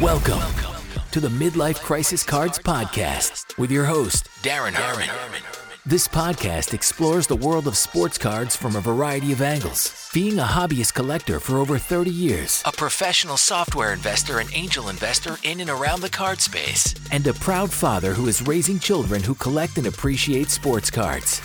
Welcome to the Midlife Crisis Cards Podcast with your host, Darren Herman. This podcast explores the world of sports cards from a variety of angles. Being a hobbyist collector for over 30 years, a professional software investor and angel investor in and around the card space, and a proud father who is raising children who collect and appreciate sports cards.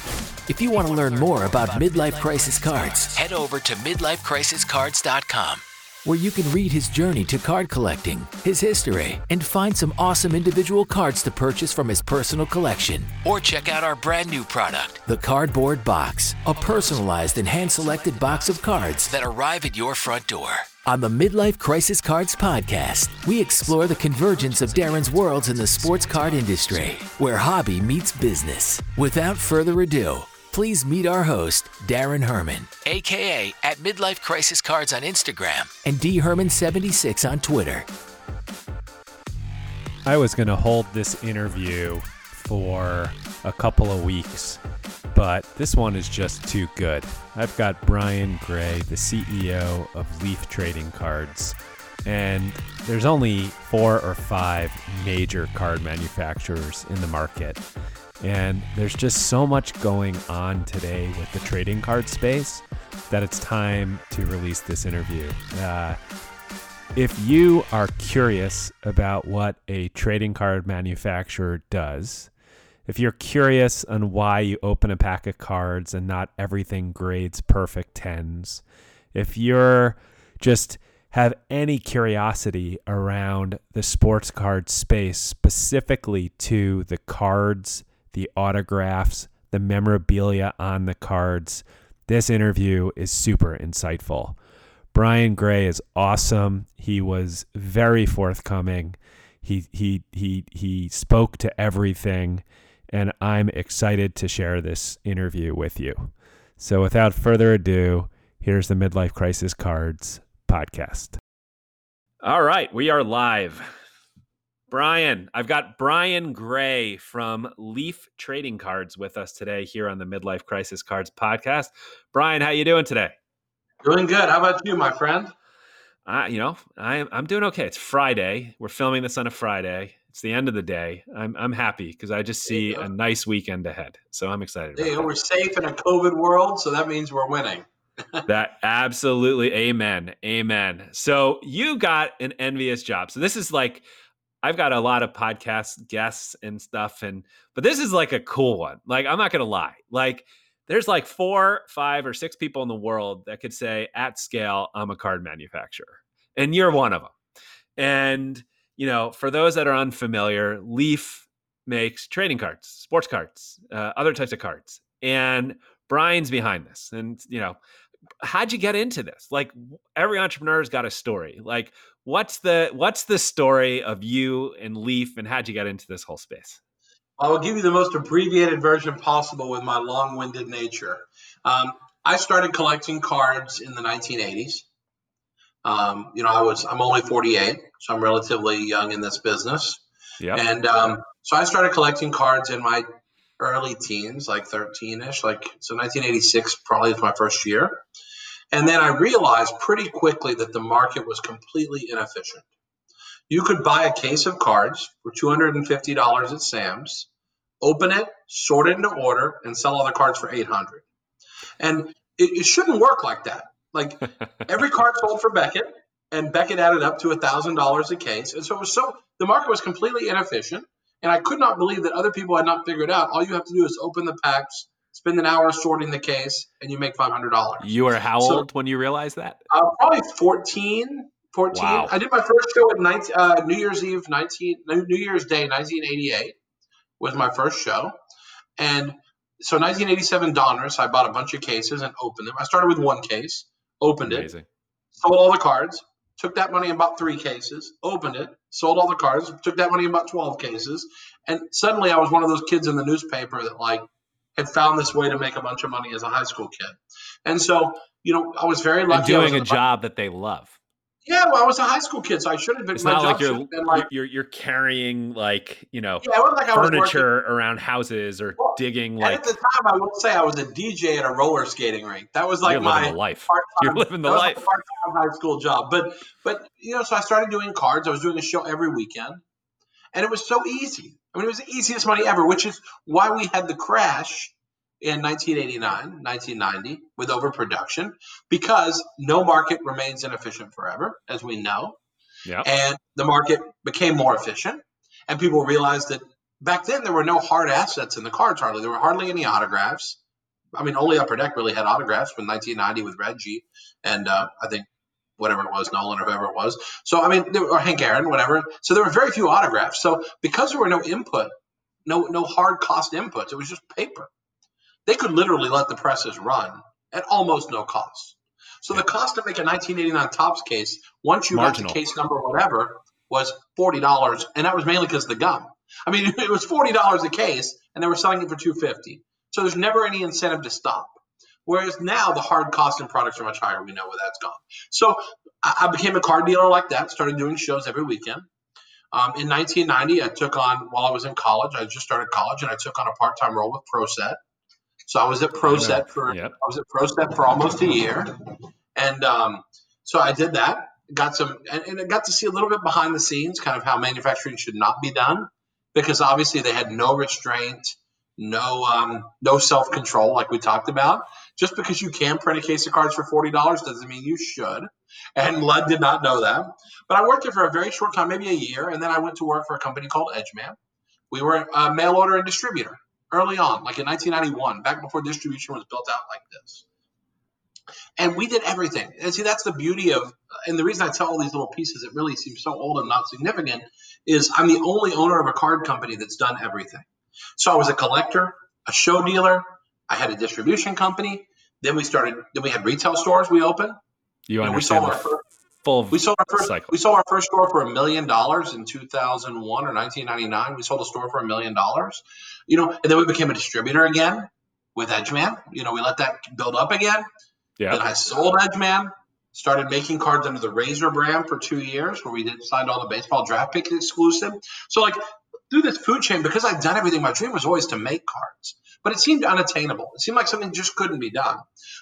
If you want to learn more about midlife crisis cards, head over to midlifecrisiscards.com where you can read his journey to card collecting, his history, and find some awesome individual cards to purchase from his personal collection. Or check out our brand new product, the Cardboard Box, a personalized and hand selected box of cards that arrive at your front door. On the Midlife Crisis Cards podcast, we explore the convergence of Darren's worlds in the sports card industry, where hobby meets business. Without further ado, please meet our host, Darren Herman, aka at Midlife Crisis Cards on Instagram and D Herman76 on Twitter. I was going to hold this interview for a couple of weeks, but this one is just too good. I've got Brian Gray, the CEO of Leaf Trading Cards, and there's only four or five major card manufacturers in the market. And there's just so much going on today with the trading card space that it's time to release this interview. Uh, if you are curious about what a trading card manufacturer does, if you're curious on why you open a pack of cards and not everything grades perfect tens, if you're just have any curiosity around the sports card space, specifically to the cards, the autographs, the memorabilia on the cards, this interview is super insightful. Brian Gray is awesome. He was very forthcoming. He he he he spoke to everything and I'm excited to share this interview with you. So without further ado, here's the Midlife Crisis Cards podcast. All right, we are live. Brian, I've got Brian Gray from Leaf Trading Cards with us today here on the Midlife Crisis Cards podcast. Brian, how you doing today? Doing good. How about you, my friend? Uh, you know, I'm I'm doing okay. It's Friday. We're filming this on a Friday. It's the end of the day. I'm I'm happy because I just see a nice weekend ahead. So I'm excited. Hey, we're safe in a COVID world, so that means we're winning. that absolutely amen. Amen. So you got an envious job. So this is like I've got a lot of podcast guests and stuff and but this is like a cool one. Like I'm not to lie. Like there's like four, five, or six people in the world that could say at scale, I'm a card manufacturer. And you're one of them. And, you know, for those that are unfamiliar, Leaf makes trading cards, sports cards, uh, other types of cards. And Brian's behind this. And, you know, how'd you get into this? Like every entrepreneur's got a story. Like what's the what's the story of you and Leaf and how'd you get into this whole space? I will give you the most abbreviated version possible with my long-winded nature. Um, I started collecting cards in the 1980s. Um, you know, I was I'm only 48, so I'm relatively young in this business. Yeah. And um, so I started collecting cards in my early teens, like 13ish, like so 1986 probably was my first year. And then I realized pretty quickly that the market was completely inefficient. You could buy a case of cards for $250 at Sam's, open it, sort it into order, and sell all the cards for 800 And it, it shouldn't work like that. Like every card sold for Beckett, and Beckett added up to $1,000 a case. And so it was so, the market was completely inefficient. And I could not believe that other people had not figured out all you have to do is open the packs, spend an hour sorting the case, and you make $500. You were how so, old when you realized that? Uh, probably 14, 14. Wow. I did my first show at 19, uh, New Year's Eve, 19, New Year's Day, 1988 was my first show. And so 1987 Donruss, I bought a bunch of cases and opened them. I started with one case, opened Amazing. it, sold all the cards, took that money and bought three cases, opened it, sold all the cards, took that money and bought 12 cases. And suddenly I was one of those kids in the newspaper that like had found this way to make a bunch of money as a high school kid. And so, you know, I was very lucky. And doing a job that they love. Yeah, well, I was a high school kid, so I should have been. It's not like you're, been like, you're you're carrying like you know yeah, like furniture around houses or Well, digging And like at the time, I will say I was a DJ at a roller skating rink. That was like my life. You're living the life. my part-time high school job. But but you know, so I started doing cards. I was doing a show every weekend, and it was so easy. I mean, it was the easiest money ever, which is why we had the crash in 1989, 1990 with overproduction, because no market remains inefficient forever, as we know. Yeah. and the market became more efficient and people realized that back then there were no hard assets in the cards hardly there were hardly any autographs. I mean only upper deck really had autographs from 1990 with reggie and uh, i think whatever it was nolan or whoever it was. So i mean there, or hank aaron whatever. So there were very few autographs. So because there were no input no no hard cost inputs it was just paper they could literally let the presses run at almost no cost so the cost to make a 1989 Topps case once you Marginal. got to case number whatever was forty dollars, and that was mainly because of the gum. I mean, it was forty dollars a case, and they were selling it for two fifty. So there's never any incentive to stop. Whereas now the hard cost and products are much higher. We know where that's gone. So I, I became a car dealer like that. Started doing shows every weekend. Um, in 1990, I took on while I was in college. I just started college, and I took on a part-time role with ProSet. So I was at ProSet for Yep. I was at ProSet for almost a year, and um, so I did that. Got some, and, and I got to see a little bit behind the scenes, kind of how manufacturing should not be done, because obviously they had no restraint, no um, no self control, like we talked about. Just because you can print a case of cards for forty dollars doesn't mean you should. And Lud did not know that. But I worked there for a very short time, maybe a year, and then I went to work for a company called Edgeman. We were a mail order and distributor early on, like in 1991, back before distribution was built out like this. And we did everything. And see, that's the beauty of, and the reason I tell all these little pieces, it really seems so old and not significant, is I'm the only owner of a card company that's done everything. So I was a collector, a show dealer, I had a distribution company. Then we started, then we had retail stores we opened. You And we sold understand our first, full we sold our first cycle. we sold our first store for a million dollars in 2001 or 1999. We sold a store for a million dollars. You know, and then we became a distributor again with Edgeman. You know, we let that build up again. Yeah. Then. I sold Edgeman, started making cards under the Razor brand for two years, where we did signed all the baseball draft pick exclusive. So like through this food chain, because I'd done everything, my dream was always to make cards, but it seemed unattainable. It seemed like something just couldn't be done.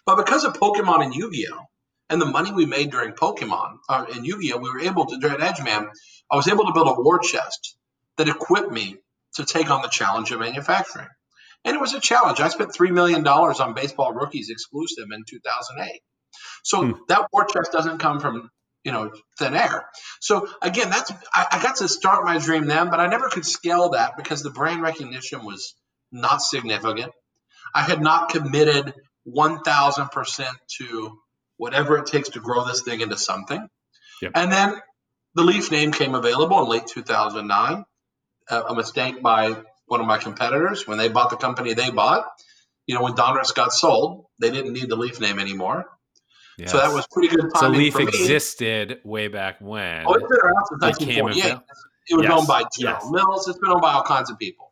But because of Pokemon and Yu-Gi-Oh, and the money we made during Pokemon uh, and Yu-Gi-Oh, we were able to during Edgeman, I was able to build a war chest that equipped me to take on the challenge of manufacturing. And it was a challenge. I spent $3 million on baseball rookies exclusive in 2008. So Hmm. that war chest doesn't come from, you know, thin air. So again, that's, I, I got to start my dream then, but I never could scale that because the brand recognition was not significant. I had not committed 1000% to whatever it takes to grow this thing into something. Yep. And then the Leaf name came available in late 2009, a, a mistake by one of my competitors when they bought the company they bought. You know, when Donruss got sold, they didn't need the Leaf name anymore. Yes. So that was pretty good so timing Leaf for me. existed way back when. Oh, it's been around since It came 1948. It was Yes, owned by General yes. Mills. It's been owned by all kinds of people.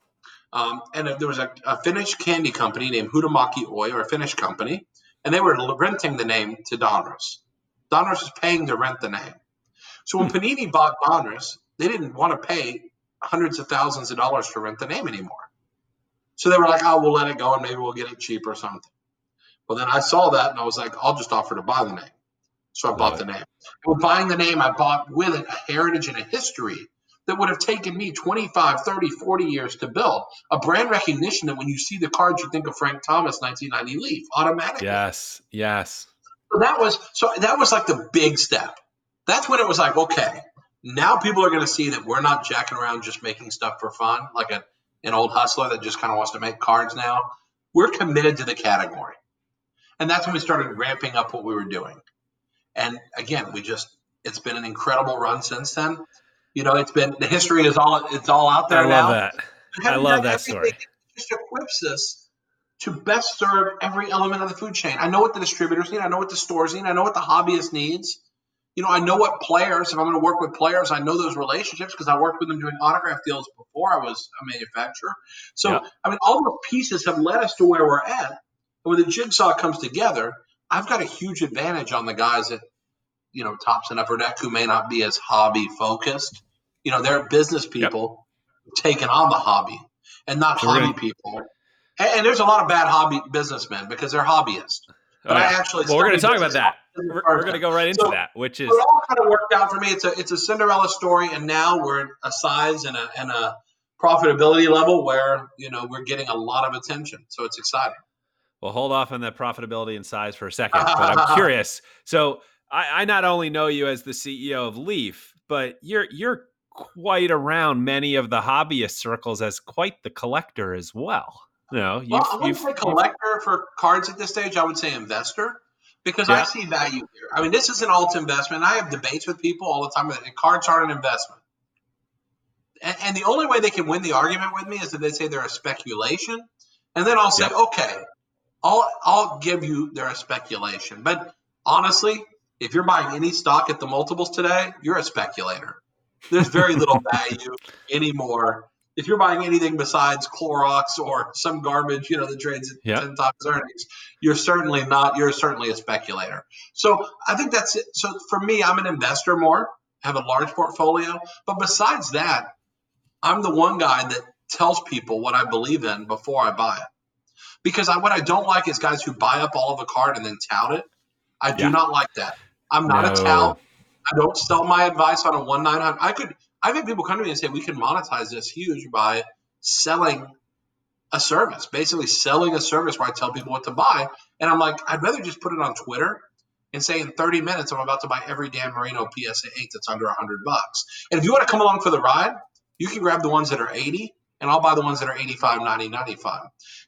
Um, and there was a, a Finnish candy company named Huhtamaki Oy, or a Finnish company, and they were renting the name to Donruss. Donruss was paying to rent the name. So when Panini bought Donruss, they didn't want to pay hundreds of thousands of dollars to rent the name anymore. So they were like, "Oh, we'll let it go, and maybe we'll get it cheap or something." Well, then I saw that, and I was like, "I'll just offer to buy the name." So I bought the name. With buying the name, I bought with it a heritage and a history that would have taken me 25, 30, 40 years to build. A brand recognition that when you see the cards, you think of Frank Thomas, 1990 Leaf, automatically. Yes. Yes. So that was so that was like the big step. That's when it was like, okay, now people are going to see that we're not jacking around just making stuff for fun, like a, an old hustler that just kind of wants to make cards now. We're committed to the category. And that's when we started ramping up what we were doing. And again, we just it's been an incredible run since then. You know, it's been the history is all it's all out there I now. love that. I love that story. It just equips us to best serve every element of the food chain. I know what the distributors need. I know what the stores need. I know what the hobbyist needs. You know, I know what players, if I'm going to work with players, I know those relationships because I worked with them doing autograph deals before I was a manufacturer. So, Yeah. I mean, all those pieces have led us to where we're at. And when the jigsaw comes together, I've got a huge advantage on the guys that you know, Topps and Upper Deck who may not be as hobby focused. You know, they're business people yep. taking on the hobby and not hobby people. And, and, there's a lot of bad hobby businessmen because they're hobbyists. But yeah. I uh, actually well, we're going to talk about that. We're, we're going to go right into so, that, which is it all kind of worked out for me. It's a it's a Cinderella story, and now we're at a size and a and a profitability level where you know we're getting a lot of attention. So it's exciting. Well, hold off on that profitability and size for a second, but I'm curious. So I, I not only know you as the CEO of Leaf, but you're you're quite around many of the hobbyist circles as quite the collector as well. You know, you've, well, I wouldn't say collector for cards at this stage. I would say investor because yeah. I see value here. I mean, this is an alt investment. I have debates with people all the time that cards aren't an investment. And, and, the only way they can win the argument with me is that they say they're a speculation. And then I'll say, yep. okay, I'll, I'll give you their speculation. But honestly, if you're buying any stock at the multiples today, you're a speculator. There's very little value anymore. If you're buying anything besides Clorox or some garbage, you know, that trades at yep. 10 times earnings, you're certainly not, you're certainly a speculator. So I think that's it. So for me, I'm an investor more, have a large portfolio. But besides that, I'm the one guy that tells people what I believe in before I buy it. Because I, what I don't like is guys who buy up all of a card and then tout it. I do yeah. not like that. I'm not no. a tout. I don't sell my advice on a one nine hundred. I could. I've had people come to me and say we can monetize this huge by selling a service, basically selling a service where I tell people what to buy. And I'm like, I'd rather just put it on Twitter and say in 30 minutes I'm about to buy every Dan Marino PSA 8 that's under 100 bucks. And if you want to come along for the ride, you can grab the ones that are 80 and I'll buy the ones that are 85, 90, 95.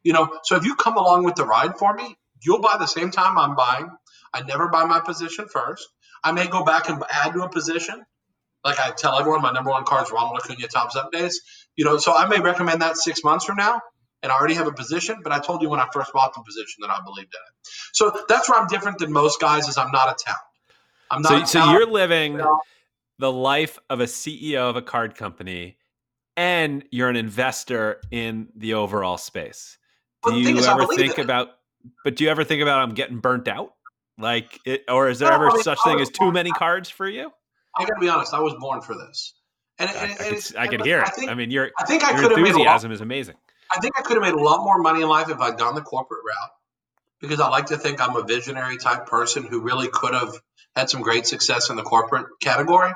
You know, so if you come along with the ride for me, you'll buy the same time I'm buying. I never buy my position first. I may go back and add to a position. Like I tell everyone, my number one card is Ronald Acuna Topps Updates. You know, so I may recommend that six months from now, and I already have a position. But I told you when I first bought the position that I believed in it. So that's where I'm different than most guys. Is I'm not a tout. I'm not. So, so you're living the life of a CEO of a card company, and you're an investor in the overall space. Do you ever think about? But do you ever think about I'm getting burnt out? Like, it, or is there no, ever I mean, such thing as too many cards for you? I got to be honest. I was born for this, and, and, I, and I, can hear it. I, think, I mean, your I think I your enthusiasm is amazing. I think I could have made a lot more money in life if I'd gone the corporate route, because I like to think I'm a visionary type person who really could have had some great success in the corporate category.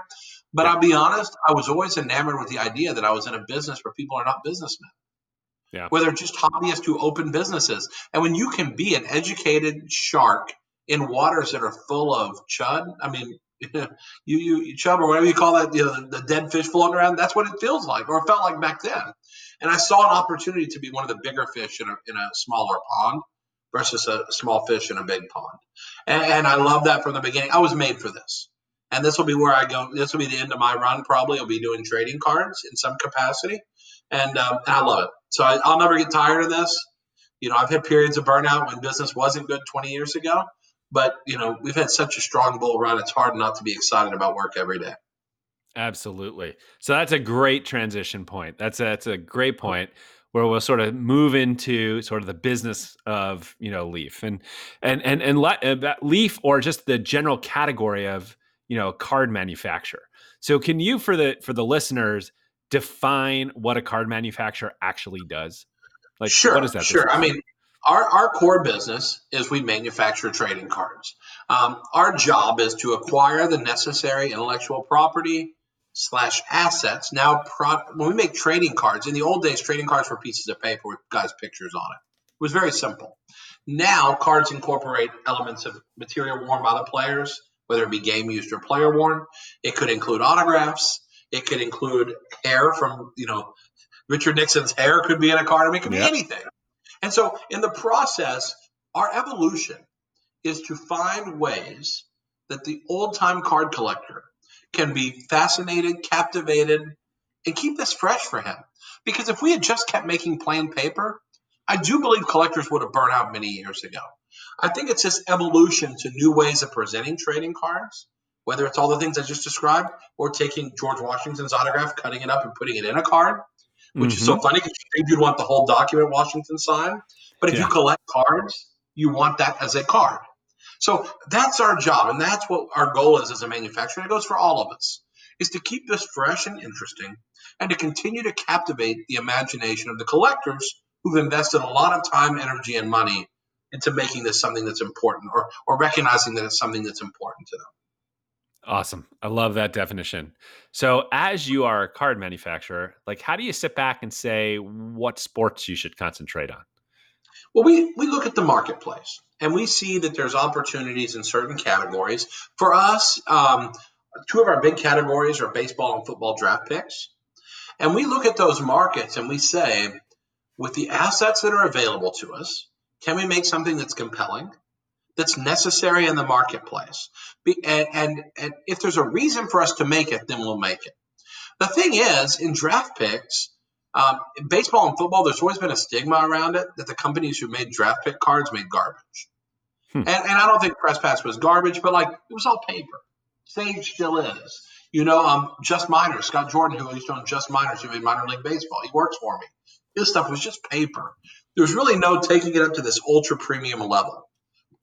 But yeah. I'll be honest, I was always enamored with the idea that I was in a business where people are not businessmen. Yeah. Where they're just hobbyists who open businesses. And when you can be an educated shark in waters that are full of chud. I mean, you, you, chub or whatever you call that, you know, the, the, dead fish floating around. That's what it feels like, or it felt like back then. And I saw an opportunity to be one of the bigger fish in a, in a smaller pond versus a small fish in a big pond. And, and I love that from the beginning. I was made for this. And this will be where I go. This will be the end of my run. Probably I'll be doing trading cards in some capacity, and, um, and I love it. So I, I'll never get tired of this. You know, I've had periods of burnout when business wasn't good 20 years ago, but you know, we've had such a strong bull run. It's hard not to be excited about work every day. Absolutely. So that's a great transition point. That's a, that's a great point where we'll sort of move into sort of the business of you know Leaf and and and and let, uh, Leaf or just the general category of you know card manufacturer. So can you for the for the listeners define what a card manufacturer actually does? Like sure, what is that? Sure. I mean, our, our core business is we manufacture trading cards. Um, our job is to acquire the necessary intellectual property slash assets. Now, pro- when we make trading cards, in the old days, trading cards were pieces of paper with guys' pictures on it. It was very simple. Now, cards incorporate elements of material worn by the players, whether it be game used or player worn. It could include autographs. It could include hair from, you know, Richard Nixon's hair could be in a card. I mean, it could yep. be anything. And so, in the process, our evolution is to find ways that the old time card collector can be fascinated, captivated, and keep this fresh for him. Because if we had just kept making plain paper, I do believe collectors would have burned out many years ago. I think it's this evolution to new ways of presenting trading cards, whether it's all the things I just described or taking George Washington's autograph, cutting it up, and putting it in a card, which mm-hmm. is so mm-hmm. funny because you think you'd want the whole document Washington signed. But if yeah. you collect cards, you want that as a card. So that's our job, and that's what our goal is as a manufacturer. It goes for all of us, is to keep this fresh and interesting, and to continue to captivate the imagination of the collectors who've invested a lot of time, energy, and money into making this something that's important, or or recognizing that it's something that's important to them. Awesome. I love that definition. So, as you are a card manufacturer, like how do you sit back and say what sports you should concentrate on? Well, we, we look at the marketplace and we see that there's opportunities in certain categories. For us, um, two of our big categories are baseball and football draft picks. And we look at those markets and we say, with the assets that are available to us, can we make something that's compelling? That's necessary in the marketplace. And, and, and if there's a reason for us to make it, then we'll make it. The thing is, in draft picks, um, in baseball and football, there's always been a stigma around it that the companies who made draft pick cards made garbage. Hmm. And, and, I don't think Press Pass was garbage, but like it was all paper. Sage still is. You know, um, Just Minors, Scott Jordan, who used to own Just Minors, who made minor league baseball, he works for me. His stuff was just paper. There was really no taking it up to this ultra premium level.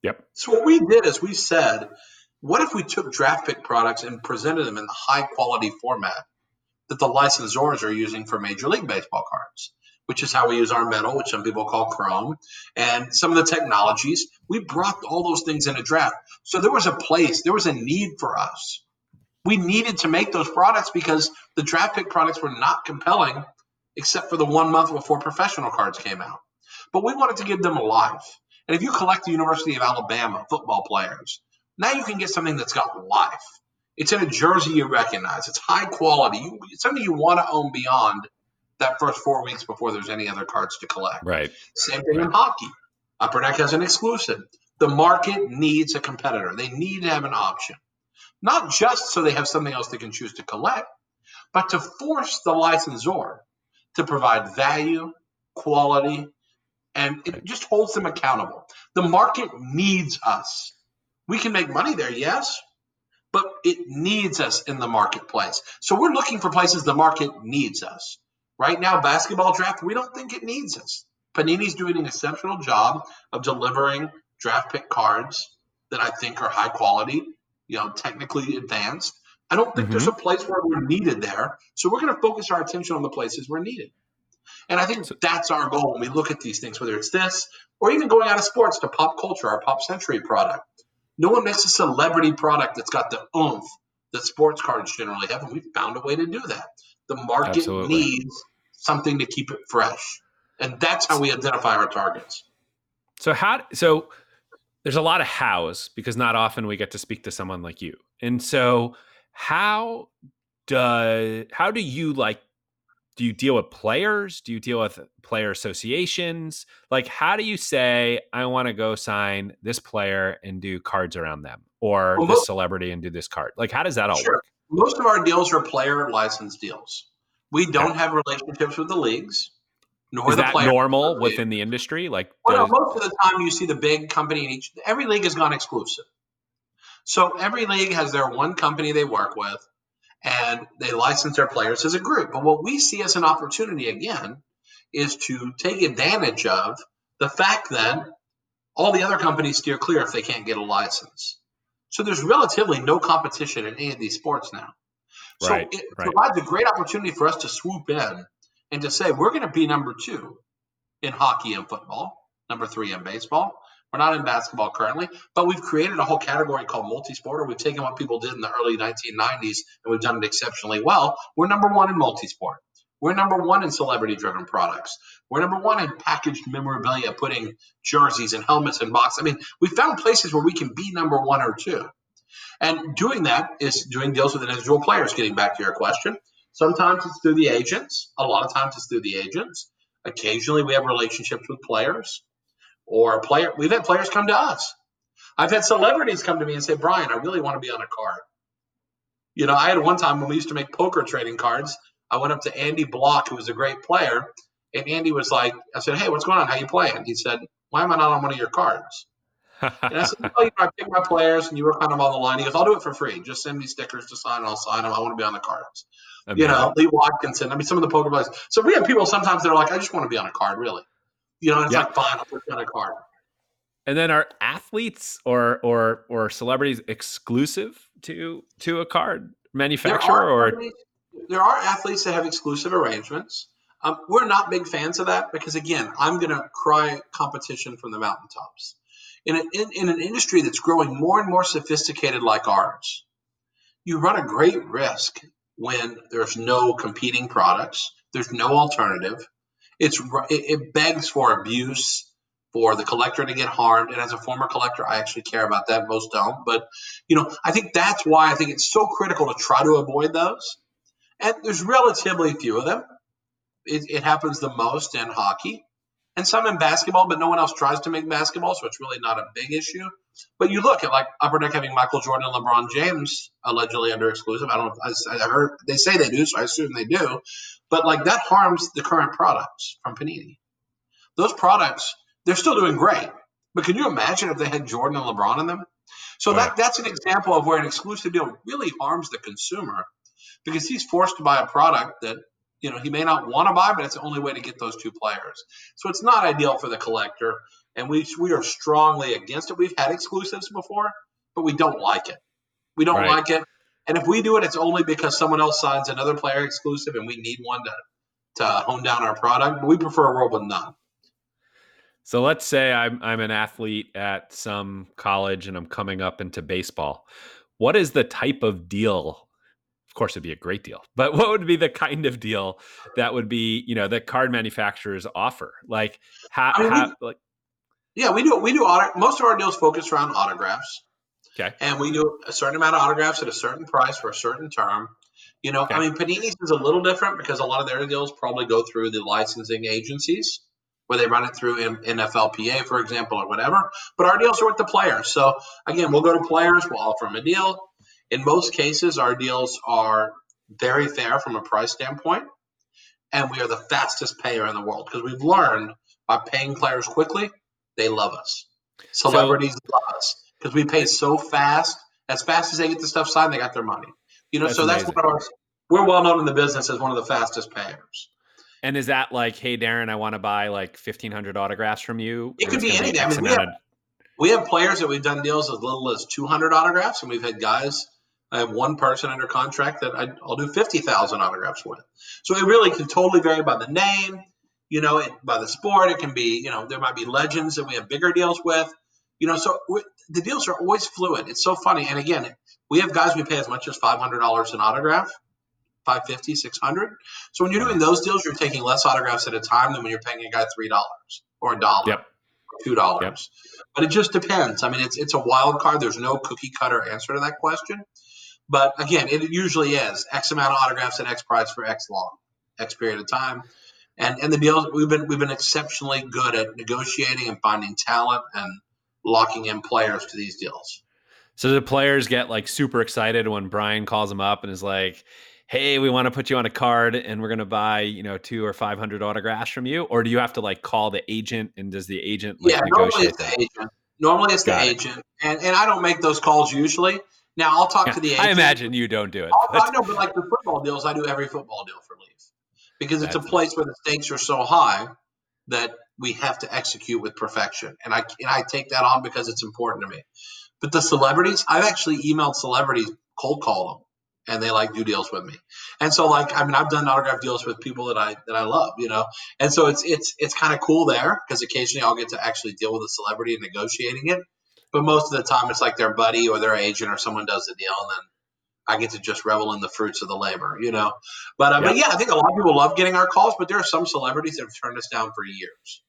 Yep. So what we did is we said, what if we took draft pick products and presented them in the high quality format that the licensors are using for Major League Baseball cards, which is how we use our metal, which some people call chrome, and some of the technologies. We brought all those things in a draft. So there was a place, there was a need for us. We needed to make those products because the draft pick products were not compelling except for the one month before professional cards came out. But we wanted to give them a life. And if you collect the University of Alabama football players, now you can get something that's got life. It's in a jersey you recognize. It's high quality. It's something you want to own beyond that first four weeks before there's any other cards to collect. Right. Same thing right. in hockey. Upper Deck has an exclusive. The market needs a competitor. They need to have an option. Not just so they have something else they can choose to collect, but to force the licensor to provide value, quality, and it just holds them accountable. The market needs us. We can make money there, yes, but it needs us in the marketplace. So we're looking for places the market needs us. Right now, basketball draft, we don't think it needs us. Panini's doing an exceptional job of delivering draft pick cards that I think are high quality, you know, technically advanced. I don't think mm-hmm. there's a place where we're needed there. So we're going to focus our attention on the places we're needed. And I think that's our goal when we look at these things, whether it's this or even going out of sports to pop culture, our pop century product. No one makes a celebrity product that's got the oomph that sports cards generally have, and we've found a way to do that. The market Absolutely. needs something to keep it fresh, and that's how we identify our targets. So how so there's a lot of hows because not often we get to speak to someone like you. And so how does how do you like do you deal with players? Do you deal with player associations? Like, how do you say, I want to go sign this player and do cards around them or well, this celebrity and do this card? Like, how does that all sure. work? Most of our deals are player license deals. We don't yeah. have relationships with the leagues. Nor Is the that normal the within the industry? Like, well, does, no, most of the time you see the big company in each. Every league has gone exclusive, so every league has their one company they work with, and they license their players as a group. But what we see as an opportunity again is to take advantage of the fact that all the other companies steer clear if they can't get a license. So there's relatively no competition in any of these sports now. So right, it right. provides a great opportunity for us to swoop in and to say we're going to be number two in hockey and football, number three in baseball, we're not in basketball currently, but we've created a whole category called multisport. We've taken what people did in the early 1990s and we've done it exceptionally well. We're number one in multisport. We're number one in celebrity driven products. We're number one in packaged memorabilia, putting jerseys and helmets and boxes. I mean, we found places where we can be number one or two. And doing that is doing deals with individual players, getting back to your question. Sometimes it's through the agents. A lot of times it's through the agents. Occasionally we have relationships with players or a player. We've had players come to us. I've had celebrities come to me and say, Brian, I really want to be on a card. You know, I had one time when we used to make poker trading cards. I went up to Andy Bloch, who was a great player, and Andy was like, I said, Hey, what's going on? How you playing? He said, Why am I not on one of your cards? and I said, well, you know, I picked my players, and you were kind of on the line. He goes, I'll do it for free. Just send me stickers to sign, and I'll sign them. I want to be on the cards. you know, Lee Watkinson. I mean, some of the poker players. So we have people sometimes that are like, I just want to be on a card, really. You know, it's yeah. like fine, I'll put you on a card. And then are athletes or or or celebrities exclusive to to a card manufacturer or there are athletes that have exclusive arrangements. Um, we're not big fans of that because again, I'm going to cry competition from the mountaintops. In, a, in, in an industry that's growing more and more sophisticated like ours, you run a great risk when there's no competing products, there's no alternative. It's it, begs for abuse, for the collector to get harmed. And as a former collector, I actually care about that. Most don't, but you know, I think that's why I think it's so critical to try to avoid those. And there's relatively few of them. It, it happens the most in hockey and some in basketball, but no one else tries to make basketball, so it's really not a big issue. But you look at like Upper Deck having Michael Jordan and LeBron James allegedly under exclusive. I don't know. I, I heard they say they do, so I assume they do. But like that harms the current products from Panini. Those products, they're still doing great. But can you imagine if they had Jordan and LeBron in them? So oh, that that's an example of where an exclusive deal really harms the consumer because he's forced to buy a product that you know he may not want to buy, but it's the only way to get those two players. So it's not ideal for the collector, and we we are strongly against it. We've had exclusives before, but we don't like it. We don't right. like it, and if we do it, it's only because someone else signs another player exclusive, and we need one to to hone down our product. But we prefer a world with none. So let's say I'm I'm an athlete at some college and I'm coming up into baseball. What is the type of deal Of course, it'd be a great deal. But what would be the kind of deal that would be, you know, that card manufacturers offer? Like, how, I mean, we, like, yeah, we do. We do auto, most of our deals focus around autographs. Okay. And we do a certain amount of autographs at a certain price for a certain term. You know, okay. I mean, Panini's is a little different because a lot of their deals probably go through the licensing agencies where they run it through NFLPA, for example, or whatever. But our deals are with the players. So again, we'll go to players, we'll offer them a deal. In most cases, our deals are very fair from a price standpoint, and we are the fastest payer in the world because we've learned by paying players quickly, they love us. Celebrities so, love us because we pay so fast. As fast as they get the stuff signed, they got their money. You know, that's so amazing. that's one of our. We're well known in the business as one of the fastest payers. And is that like, hey, Darren, I want to buy like fifteen hundred autographs from you? It could be anything. I mean, we have, we have players that we've done deals as little as two hundred autographs, and we've had guys I have one person under contract that I, will do 50,000 autographs with. So it really can totally vary by the name, you know, it, by the sport. It can be, you know, there might be legends that we have bigger deals with, you know, so the deals are always fluid. It's so funny. And again, we have guys we pay as much as $500 an autograph. 550 600 so when you're doing those deals you're taking less autographs at a time than when you're paying a guy three dollars or a dollar yep. two dollars yep. but it just depends i mean it's it's a wild card there's no cookie cutter answer to that question but again, it usually is X amount of autographs at X price for X long, X period of time. And and the deals we've been we've been exceptionally good at negotiating and finding talent and locking in players to these deals. So the players get like super excited when Brian calls them up and is like, "Hey, we want to put you on a card and we're going to buy, you know, two or 500 autographs from you." Or do you have to like call the agent and does the agent like, yeah, normally it's the agent. Normally it's Got the it. agent. And and I don't make those calls usually. Now I'll talk yeah, to the agent. I imagine you don't do it. I know, but like the football deals, I do every football deal for Leaf because it's That's a place where the stakes are so high that we have to execute with perfection, and I and I take that on because it's important to me. But the celebrities, I've actually emailed celebrities, cold call them, and they like do deals with me. And so like I mean I've done autograph deals with people that I that I love, you know. And so it's it's it's kind of cool there because occasionally I'll get to actually deal with a celebrity and negotiating it. But most of the time, it's like their buddy or their agent or someone does the deal, and then I get to just revel in the fruits of the labor, you know. But, uh, but yeah, I think a lot of people love getting our calls, but there are some celebrities that have turned us down for years.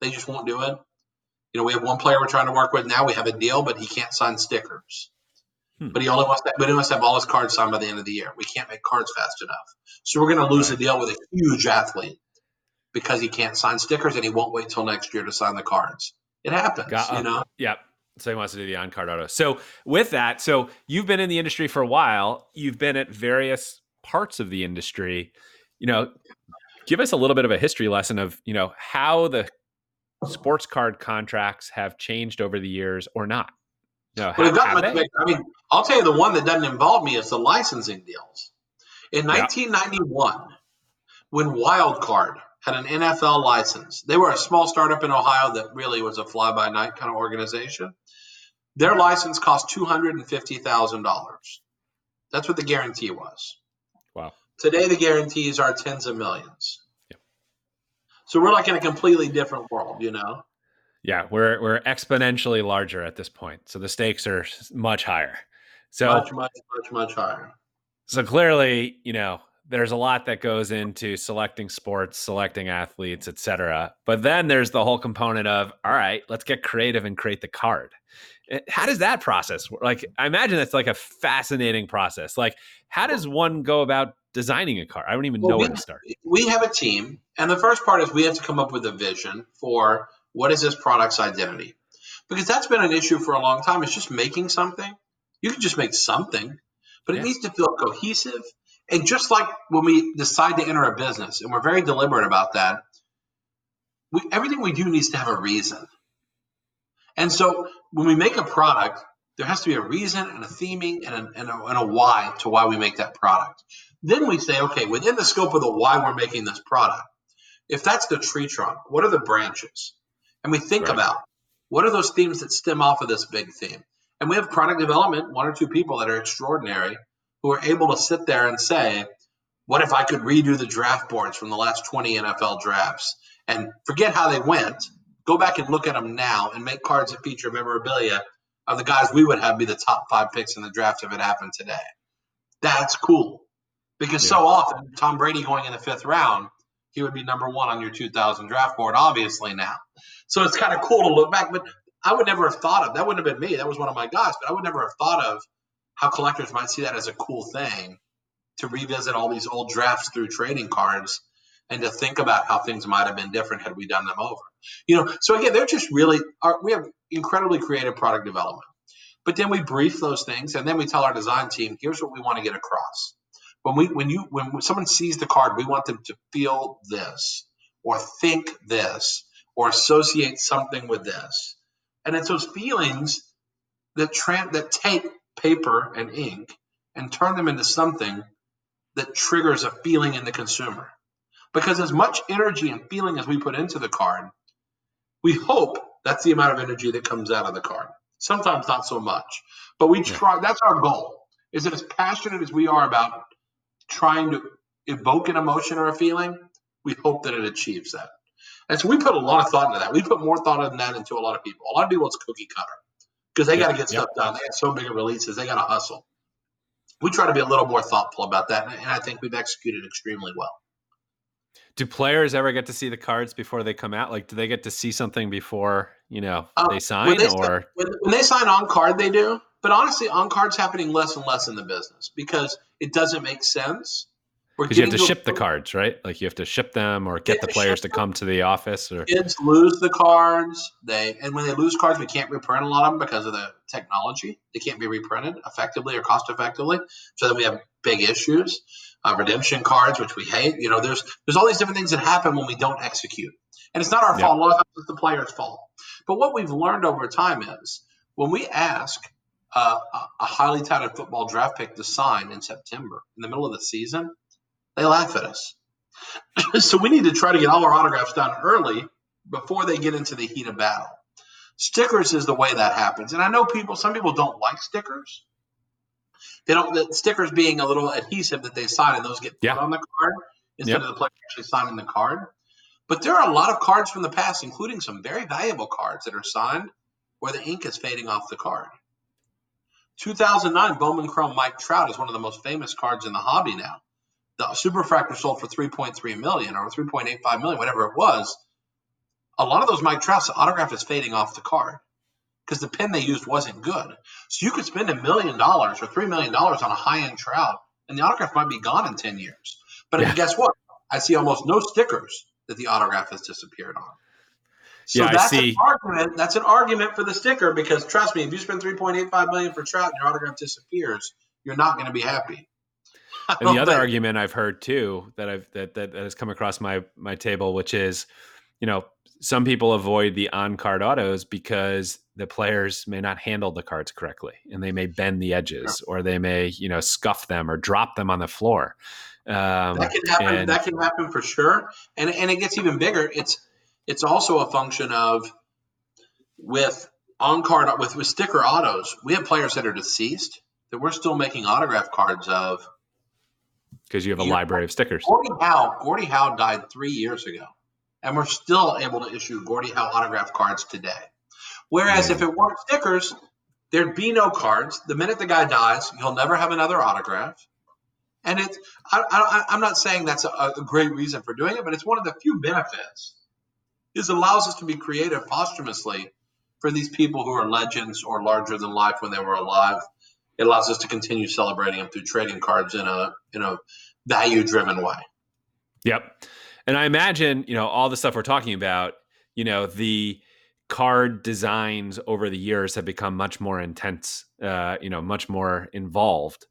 They just won't do it. You know, we have one player we're trying to work with now. We have a deal, but he can't sign stickers. Hmm. But he only wants to, but he wants to have all his cards signed by the end of the year. We can't make cards fast enough, so we're going to lose right. a deal with a huge athlete because he can't sign stickers and he won't wait till next year to sign the cards. It happens, Got, you know. Yep. So he wants to do the on card auto. So with that, so you've been in the industry for a while. You've been at various parts of the industry. You know, give us a little bit of a history lesson of you know how the sports card contracts have changed over the years or not. No, well, have, have I mean, I'll tell you the one that doesn't involve me is the licensing deals. In 1991, yeah. when Wild Card had an NFL license. They were a small startup in Ohio that really was a fly by night kind of organization. Their license cost $250,000. That's what the guarantee was. Wow. Today, the guarantees are tens of millions. Yep. So we're like in a completely different world, you know? Yeah, we're we're exponentially larger at this point. So the stakes are much higher. So much, much, much, much higher. So clearly, you know, there's a lot that goes into selecting sports, selecting athletes, etc. But then there's the whole component of, all right, let's get creative and create the card. Eh, how does that process work? Like, I imagine that's like a fascinating process. Like, how does one go about designing a car? I don't even well, know we, where to start. We have a team, and the first part is we have to come up with a vision for what is this product's identity, because that's been an issue for a long time. It's just making something. You can just make something, but it yeah. needs to feel cohesive and just like when we decide to enter a business, and we're very deliberate about that, we, everything we do needs to have a reason. And so when we make a product, there has to be a reason and a theming and a, and a, and a why to why we make that product. Then we say, okay, within the scope of the why we're making this product, if that's the tree trunk, what are the branches? And we think right. about what are those themes that stem off of this big theme. And we have product development, one or two people that are extraordinary who are able to sit there and say, what if I could redo the draft boards from the last 20 NFL drafts and forget how they went, go back and look at them now and make cards that feature memorabilia of the guys we would have be the top five picks in the draft if it happened today. That's cool. Because yeah. so often, Tom Brady going in the fifth round, he would be number one on your 2000 draft board, obviously now. So it's kind of cool to look back, but I would never have thought of that. Wouldn't have been me. That was one of my guys, but I would never have thought of how collectors might see that as a cool thing to revisit all these old drafts through trading cards and to think about how things might have been different had we done them over. You know, so again, they're just really are, we have incredibly creative product development. But then we brief those things and then we tell our design team, here's what we want to get across. When we when you when someone sees the card, we want them to feel this or think this or associate something with this. And it's those feelings that tra- that take paper and ink and turn them into something that triggers a feeling in the consumer. Because as much energy and feeling as we put into the card, we hope that's the amount of energy that comes out of the card. Sometimes not so much, but we try. Yeah. That's our goal. Is that as passionate as we are about trying to evoke an emotion or a feeling, we hope that it achieves that. And so we put a lot of thought into that. We put more thought than that into a lot of people. A lot of people, it's cookie cutter because they got to get stuff done. They have so big of releases, they got to hustle. We try to be a little more thoughtful about that, and I think we've executed extremely well. Do players ever get to see the cards before they come out? Like, do they get to see something before you know uh, they sign? When they, or when, when they sign on card, they do. But honestly, on card's happening less and less in the business because it doesn't make sense because you have to ship the cards, right? Like you have to ship them or get the players to come to the office. Or kids lose the cards. They and when they lose cards, we can't reprint a lot of them because of the technology. They can't be reprinted effectively or cost effectively. So then we have big issues. Uh, redemption cards, which we hate. You know, there's there's all these different things that happen when we don't execute, and it's not our fault. A lot of times it's the player's fault. But what we've learned over time is when we ask uh, a highly touted football draft pick to sign in September in the middle of the season they laugh at us. so we need to try to get all our autographs done early before they get into the heat of battle. Stickers is the way that happens. And I know people, some people don't like stickers. They don't, the stickers being a little adhesive that they sign and those get put yeah. on the card instead yep. of the player actually signing the card. But there are a lot of cards from the past, including some very valuable cards that are signed where the ink is fading off the card. 2009 Bowman Chrome Mike Trout is one of the most famous cards in the hobby now the superfractor sold for 3.3 million or 3.85 million, whatever it was. A lot of those Mike Trouts, the autograph is fading off the card because the pen they used wasn't good. So you could spend a million dollars or three million dollars on a high end Trout, and the autograph might be gone in 10 years. But yeah. guess what? I see almost no stickers that the autograph has disappeared on. So yeah, that's an argument. That's an argument for the sticker because trust me, if you spend 3.85 million for Trout and your autograph disappears, you're not going to be happy. and the other argument I've heard too that I've that, that has come across my my table, which is, you know, some people avoid the on card autos because the players may not handle the cards correctly and they may bend the edges or they may you know scuff them or drop them on the floor Um, that can happen. And, that can happen for sure, and and it gets even bigger. It's it's also a function of with on card with with sticker autos. We have players that are deceased that we're still making autograph cards of because you have a you library know, of stickers. Gordie Howe, Gordie Howe died three years ago, and we're still able to issue Gordie Howe autograph cards today. Whereas mm. if it weren't stickers, there'd be no cards. The minute the guy dies, he'll never have another autograph. And it's I, am not saying that's a, a, great reason for doing it, but it's one of the few benefits. Is it allows us to be creative posthumously for these people who are legends or larger than life when they were alive. It allows us to continue celebrating them through trading cards in a in a value driven way. Yep. And I imagine, you know, all the stuff we're talking about, you know, the card designs over the years have become much more intense, uh, you know, much more involved,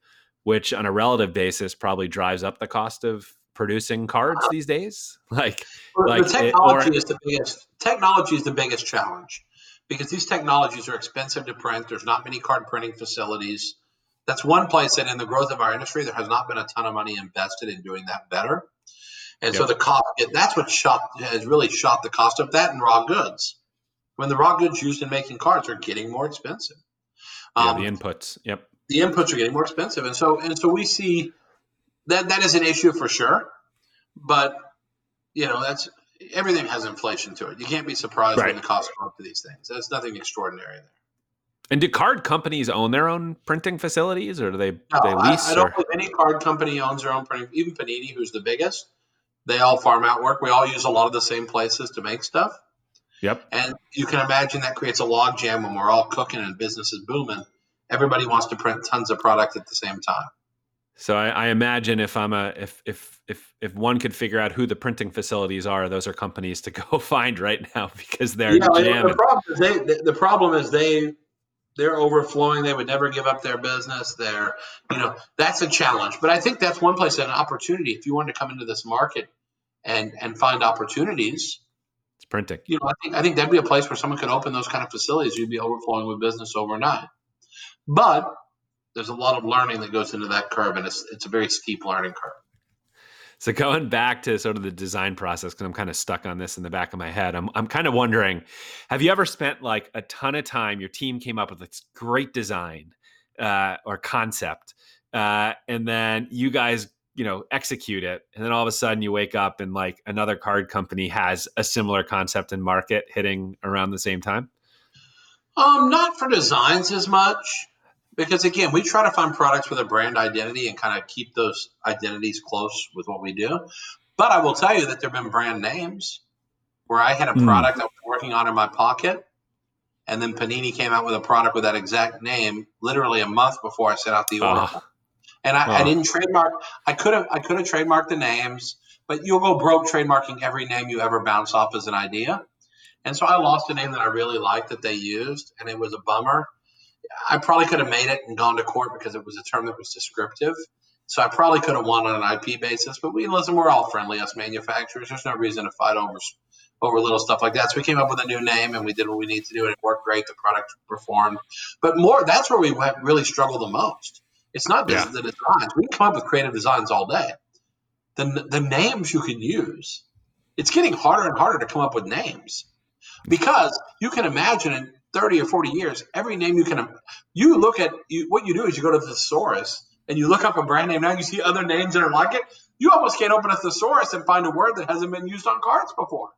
which on a relative basis probably drives up the cost of producing cards these days. Like, well, like technology it, or, is the biggest technology is the biggest challenge because these technologies are expensive to print. There's not many card printing facilities. That's one place that in the growth of our industry, there has not been a ton of money invested in doing that better. And yep. so the cost, that's what shot has really shot the cost of that and raw goods when the raw goods used in making cards are getting more expensive. Um, yeah, the inputs. Yep. The inputs are getting more expensive, and so and so we see that that is an issue for sure. But you know, that's everything has inflation to it. You can't be surprised right. when the costs go up for these things. There's nothing extraordinary there. And do card companies own their own printing facilities, or do they, no, they lease? I, I don't think any card company owns their own printing. Even Panini, who's the biggest, they all farm out work. We all use a lot of the same places to make stuff. Yep. And you can imagine that creates a log jam when we're all cooking and business is booming. Everybody wants to print tons of product at the same time. So I, I, imagine if I'm a if if if if one could figure out who the printing facilities are, those are companies to go find right now because they're yeah, jamming. The problem is they the, the problem is they they're overflowing. They would never give up their business. They're you know that's a challenge. But I think that's one place an opportunity if you want to come into this market and and find opportunities it's printing. You know, I think I think that'd be a place where someone could open those kind of facilities. You'd be overflowing with business overnight. But there's a lot of learning that goes into that curve, and it's it's a very steep learning curve. So going back to sort of the design process, because I'm kind of stuck on this in the back of my head, I'm I'm kind of wondering, have you ever spent like a ton of time? Your team came up with this great design uh, or concept, uh, and then you guys you know execute it. And then all of a sudden you wake up and like another card company has a similar concept and market hitting around the same time? Um not for designs as much. Because again we try to find products with a brand identity and kind of keep those identities close with what we do. But i will tell you that there have been brand names where i had a hmm. product mm. i was working on in my pocket and then panini came out with a product with that exact name literally a month before i sent out the order. Uh and I, I didn't trademark. I could have I could have trademarked the names, but you'll go broke trademarking every name you ever bounce off as an idea. And so I lost a name that I really liked that they used, and it was a bummer. I probably could have made it and gone to court because it was a term that was descriptive. So I probably could have won on an IP basis. But we listen, we're all friendly, us manufacturers. There's no reason to fight over over little stuff like that. So we came up with a new name and we did what we need to do, and it worked great. The product performed. But more, that's where we went, really struggled the most it's not just yeah. the designs. We can come up with creative designs all day. The, the names you can use, it's getting harder and harder to come up with names because you can imagine in 30 or 40 years, every name you can, you look at, you, what you do is you go to the thesaurus and you look up a brand name now, you see other names that are like it. You almost can't open a thesaurus and find a word that hasn't been used on cards before.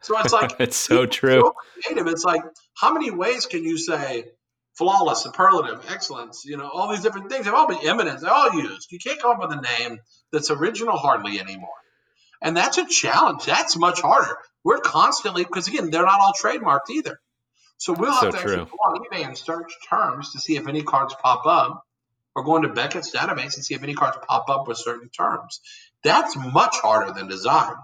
So it's like, it's so true. So creative. It's like, how many ways can you say, flawless, superlative, excellence, you know, all these different things. They've all been eminence, they're all used. You can't come up with a name that's original hardly anymore. And that's a challenge. That's much harder. We're constantly, because again, they're not all trademarked either. So we'll have so to actually go on eBay and search terms to see if any cards pop up, or go into Beckett's database and see if any cards pop up with certain terms. That's much harder than design.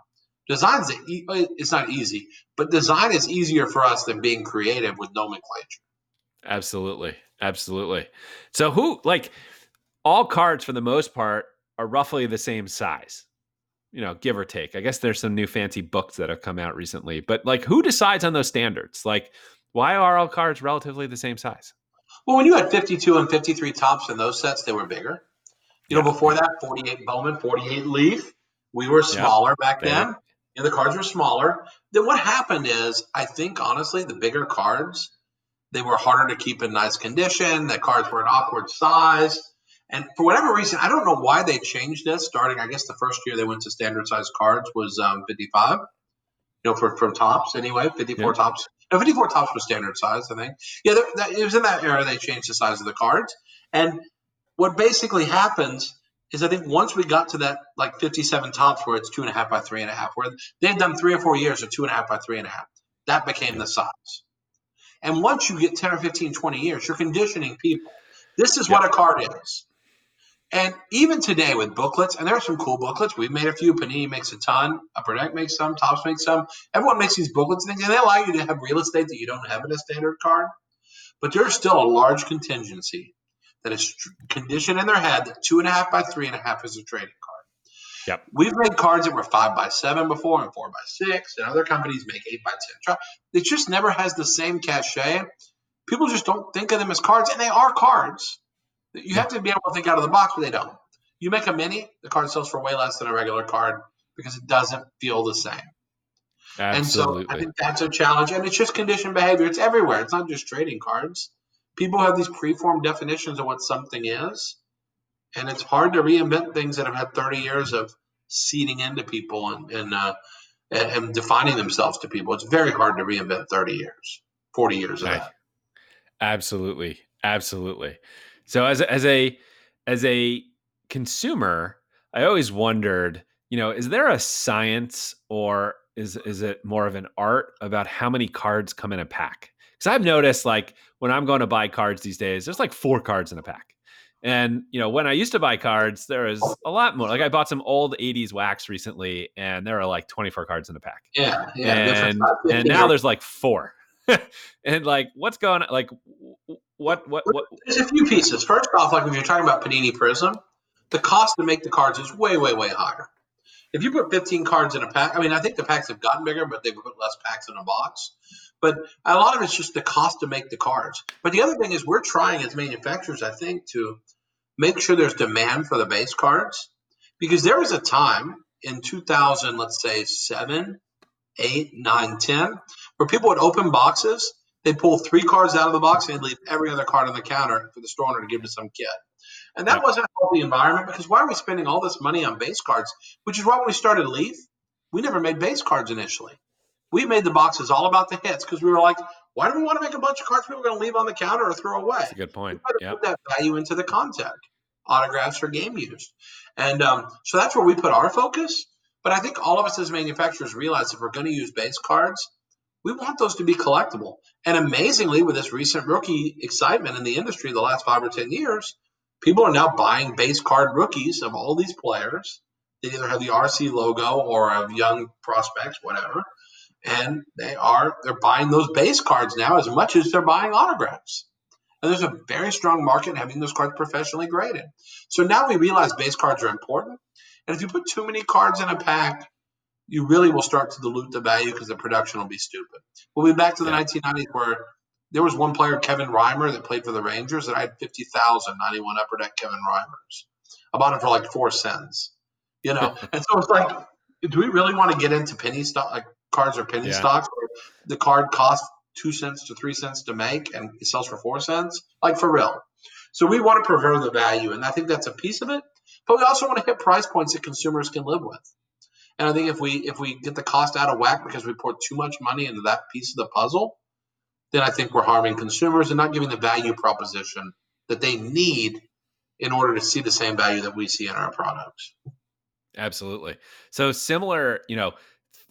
Design's it's not easy, but design is easier for us than being creative with nomenclature. Absolutely. Absolutely. So who like all cards for the most part are roughly the same size. You know, give or take. I guess there's some new fancy books that have come out recently, but like who decides on those standards? Like why are all cards relatively the same size? Well, when you had 52 and 53 Topps in those sets, they were bigger. You know, before that, 48 Bowman, 48 Leaf. We were smaller back then. You know, the cards were smaller. Then what happened is, I think honestly, the bigger cards, they were harder to keep in nice condition. The cards were an awkward size. And for whatever reason, I don't know why they changed this. Starting, I guess the first year they went to standard size cards was um, 55. You know, for from Topps anyway, 54 yeah. Topps. No, 54 Topps was standard size, I think. Yeah, that, it was in that era they changed the size of the cards. And what basically happens is I think once we got to that like 57 Topps where it's two and a half by three and a half, where they've done three or four years of two and a half by three and a half, that became the size. And once you get 10 or 15, 20 years, you're conditioning people. This is yep. what a card is. And even today with booklets, and there are some cool booklets. We've made a few. Panini makes a ton. Upper Deck makes some. Topps makes some. Everyone makes these booklets and things, and they allow you to have real estate that you don't have in a standard card. But there's still a large contingency that is conditioned in their head that two and a half by three and a half is a trading card. Yep. We've made cards that were five by seven before and four by six, and other companies make eight by ten. It just never has the same cachet. People just don't think of them as cards, and they are cards. You have to be able to think out of the box, but they don't. You make a mini, the card sells for way less than a regular card because it doesn't feel the same. Absolutely. And so I think that's a challenge, and it's just conditioned behavior. It's everywhere. It's not just trading cards. People have these preformed definitions of what something is, and it's hard to reinvent things that have had 30 years of seeding into people and and, uh, and defining themselves to people. It's very hard to reinvent 30 years, 40 years of that. Absolutely, absolutely. So as as a as a consumer, I always wondered, you know, is there a science or is is it more of an art about how many cards come in a pack? Because I've noticed, like when I'm going to buy cards these days, there's like four cards in a pack. And you know, when I used to buy cards, there was a lot more. Like I bought some old '80s wax recently, and there are like 24 cards in a pack. Yeah, yeah. And and now there's like four. and like, what's going on? Like, what, what, what? There's a few pieces. First off, like if you're talking about Panini Prism, the cost to make the cards is way, way, way higher. If you put 15 cards in a pack, I mean, I think the packs have gotten bigger, but they've put less packs in a box. But a lot of it's just the cost to make the cards. But the other thing is, we're trying as manufacturers, I think, to make sure there's demand for the base cards. Because there was a time in 2000, let's say seven, eight, nine, ten, where people would open boxes they'd pull three cards out of the box and they'd leave every other card on the counter for the store owner to give to some kid. And that wasn't a healthy environment because why are we spending all this money on base cards? Which is why when we started Leaf, we never made base cards initially. We made the boxes all about the hits because we were like, why do we want to make a bunch of cards people are going to leave on the counter or throw away? That's a good point. Yeah. Put that value into the content, autographs for game use. And um, so that's where we put our focus. But I think all of us as manufacturers realize if we're going to use base cards, we want those to be collectible. And amazingly, with this recent rookie excitement in the industry the last five or 10 years, people are now buying base card rookies of all these players. They either have the RC logo or of young prospects, whatever. And they are they're buying those base cards now as much as they're buying autographs. And there's a very strong market having those cards professionally graded. So now we realize base cards are important. And if you put too many cards in a pack, you really will start to dilute the value because the production will be stupid. We'll be back to the yeah. 1990s where there was one player, Kevin Reimer, that played for the Rangers, that I had 50,000 91 upper deck Kevin Reimers. I bought him for like four cents, you know? and so it's like, do we really want to get into penny stock, like cards or penny yeah. stocks where the card costs two cents to three cents to make and it sells for four cents? Like for real. So we want to preserve the value, and I think that's a piece of it. But we also want to hit price points that consumers can live with. And I think if we if we get the cost out of whack because we pour too much money into that piece of the puzzle, then I think we're harming consumers and not giving the value proposition that they need in order to see the same value that we see in our products. Absolutely. So similar, you know,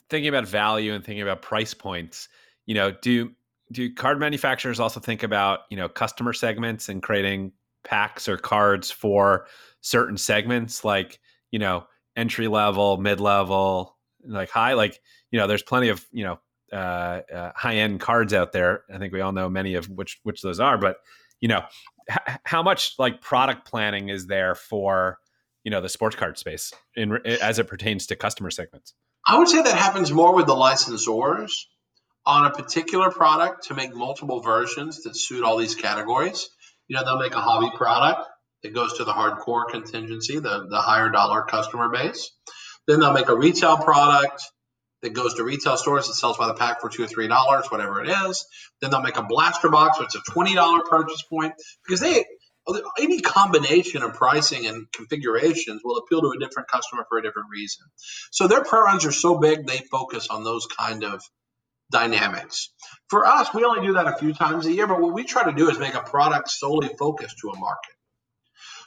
thinking about value and thinking about price points, you know, do do card manufacturers also think about, you know, customer segments and creating packs or cards for certain segments like, you know, entry level, mid level, like high. Like you know, there's plenty of you know uh, uh, high end cards out there. I think we all know many of which which those are. But you know, h- how much like product planning is there for you know the sports card space in as it pertains to customer segments? I would say that happens more with the licensors on a particular product to make multiple versions that suit all these categories. You know, they'll make a hobby product that goes to the hardcore contingency, the, the higher dollar customer base. Then they'll make a retail product that goes to retail stores that sells by the pack for two or three dollars, whatever it is. Then they'll make a blaster box, which is a twenty dollar purchase point because they any combination of pricing and configurations will appeal to a different customer for a different reason. So their runs are so big they focus on those kind of dynamics. For us, we only do that a few times a year, but what we try to do is make a product solely focused to a market.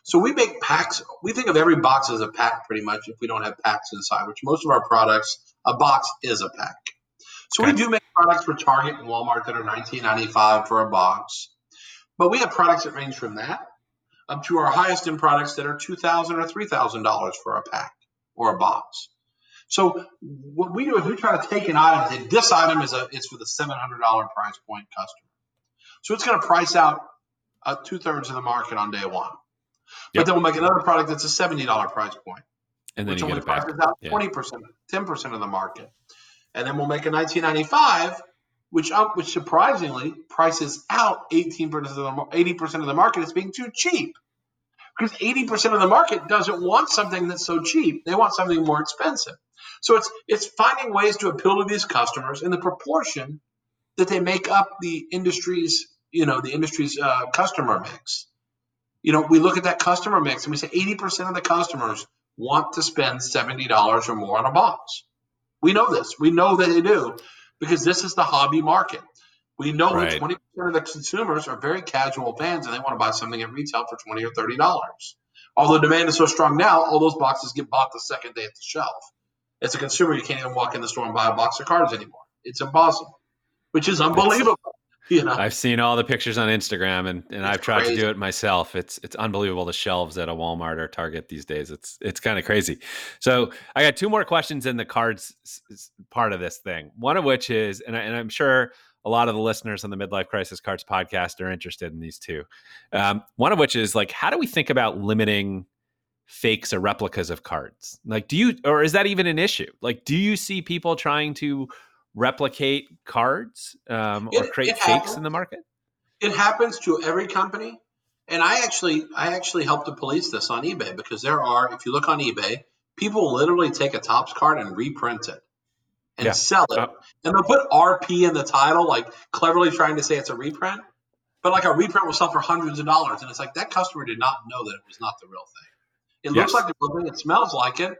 So we make packs. We think of every box as a pack pretty much if we don't have packs inside, which most of our products, a box is a pack. So okay. we do make products for Target and Walmart that are $19.95 for a box. But we have products that range from that up to our highest end products that are 2,000 or $3,000 for a pack or a box. So what we do is we try to take an item. And this item is a it's for the $700 price point customer. So it's going to price out uh, two thirds of the market on day one. But then we'll make another product that's a $70 price point. And then which you only prices out yeah. 20%, 10% of the market. And then we'll make a 1995 which um, which surprisingly prices out 18% of the 80% of the market as being too cheap. Because 80% of the market doesn't want something that's so cheap. They want something more expensive. So it's it's finding ways to appeal to these customers in the proportion that they make up the industry's, you know, the industry's uh, customer mix. You know, we look at that customer mix and we say 80% of the customers want to spend $70 or more on a box. We know this. We know that they do because this is the hobby market. We know right. that 20% of the consumers are very casual fans and they want to buy something at retail for 20 or $30. Although demand is so strong now, all those boxes get bought the second day at the shelf. As a consumer, you can't even walk in the store and buy a box of cards anymore. It's impossible, which is unbelievable. You know? I've seen all the pictures on Instagram and, and I've tried crazy. to do it myself. It's it's unbelievable the shelves at a Walmart or Target these days. It's it's kind of crazy. So I got two more questions in the cards part of this thing. One of which is, and, I, and I'm sure a lot of the listeners on the Midlife Crisis Cards podcast are interested in these two. Um, one of which is like, how do we think about limiting fakes or replicas of cards? Like, do you, or is that even an issue? Like, do you see people trying to replicate cards um, or it, create it fakes happens. in the market? It happens to every company. And I actually, I actually help to police this on eBay because there are, if you look on eBay, people literally take a Topps card and reprint it and yeah. sell it. Uh, and they'll put RP in the title, like cleverly trying to say it's a reprint. But like a reprint will sell for hundreds of dollars. And it's like that customer did not know that it was not the real thing. It yes. looks like the real thing, it smells like it.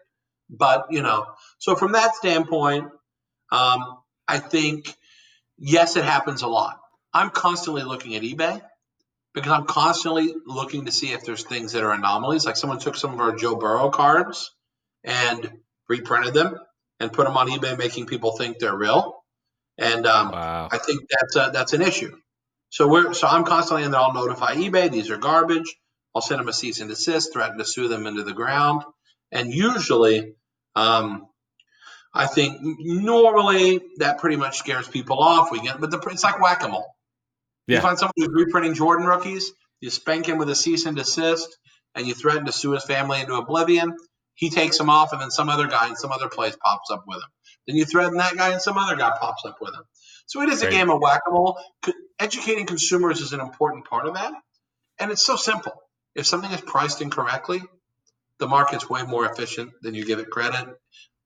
But, you know, so from that standpoint, um, I think, yes, it happens a lot. I'm constantly looking at eBay because I'm constantly looking to see if there's things that are anomalies. Like someone took some of our Joe Burrow cards and reprinted them and put them on eBay, making people think they're real. And um, wow. I think that's a, that's an issue. So we're so I'm constantly in there. I'll notify eBay these are garbage. I'll send them a cease and desist, threaten to sue them into the ground, and usually um, I think normally that pretty much scares people off. We get, but the, it's like whack a mole. Yeah. You find someone who's reprinting Jordan rookies, you spank him with a cease and desist, and you threaten to sue his family into oblivion. He takes them off, and then some other guy in some other place pops up with him. Then you threaten that guy, and some other guy pops up with him. So it is a game of whack a mole. Educating consumers is an important part of that, and it's so simple. If something is priced incorrectly, the market's way more efficient than you give it credit.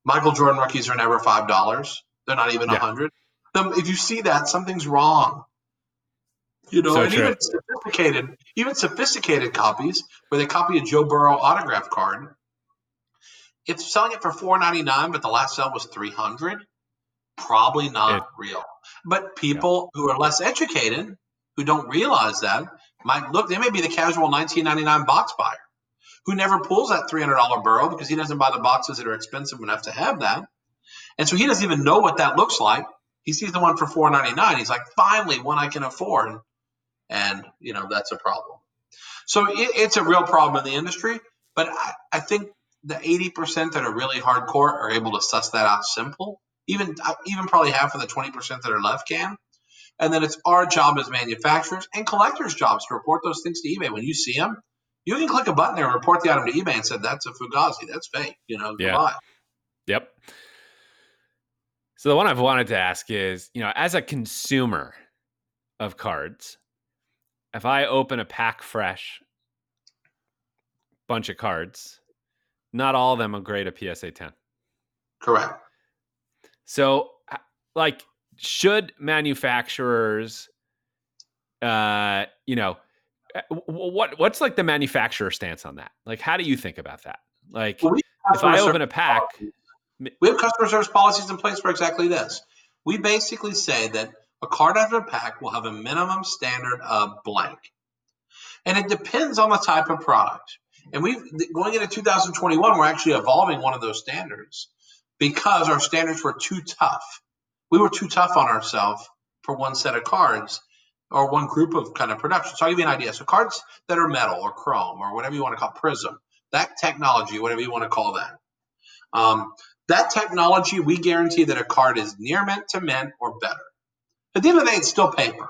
Michael Jordan rookies are never five dollars. They're not even a yeah. hundred. If you see that, something's wrong. You know, so and true. even sophisticated, even sophisticated copies where they copy a Joe Burrow autograph card. It's selling it for four ninety nine, but the last sale was three hundred. Probably not it, real. But people yeah. who are less educated, who don't realize that, might look. They may be the casual nineteen ninety nine box buyer who never pulls that $300 Burrow because he doesn't buy the boxes that are expensive enough to have that. And so he doesn't even know what that looks like. He sees the one for 499. He's like, finally, one I can afford. And, you know, that's a problem. So it, it's a real problem in the industry. But I, I think the 80% that are really hardcore are able to suss that out simple. Even, uh, even probably half of the 20% that are left can. And then it's our job as manufacturers and collectors' jobs to report those things to eBay. When you see them, you can click a button there and report the item to eBay and said that's a Fugazi, that's fake. You know, yeah. Goodbye. Yep. So the one I've wanted to ask is, you know, as a consumer of cards, if I open a pack fresh bunch of cards. Not all of them are great at PSA 10. Correct. So, like, should manufacturers, uh, you know, Eh, what what's like the manufacturer stance on that? Like, how do you think about that? Like, well, if I open a pack, policies. we have customer service policies in place for exactly this. We basically say that a card out of a pack will have a minimum standard of blank, and it depends on the type of product. And we going into 2021, we're actually evolving one of those standards because our standards were too tough. We were too tough on ourselves for one set of cards or one group of kind of production. So I'll give you an idea. So cards that are metal or chrome or whatever you want to call prism, that technology, whatever you want to call that. Um, that technology, we guarantee that a card is near mint to mint or better. At the end of the day, it's still paper.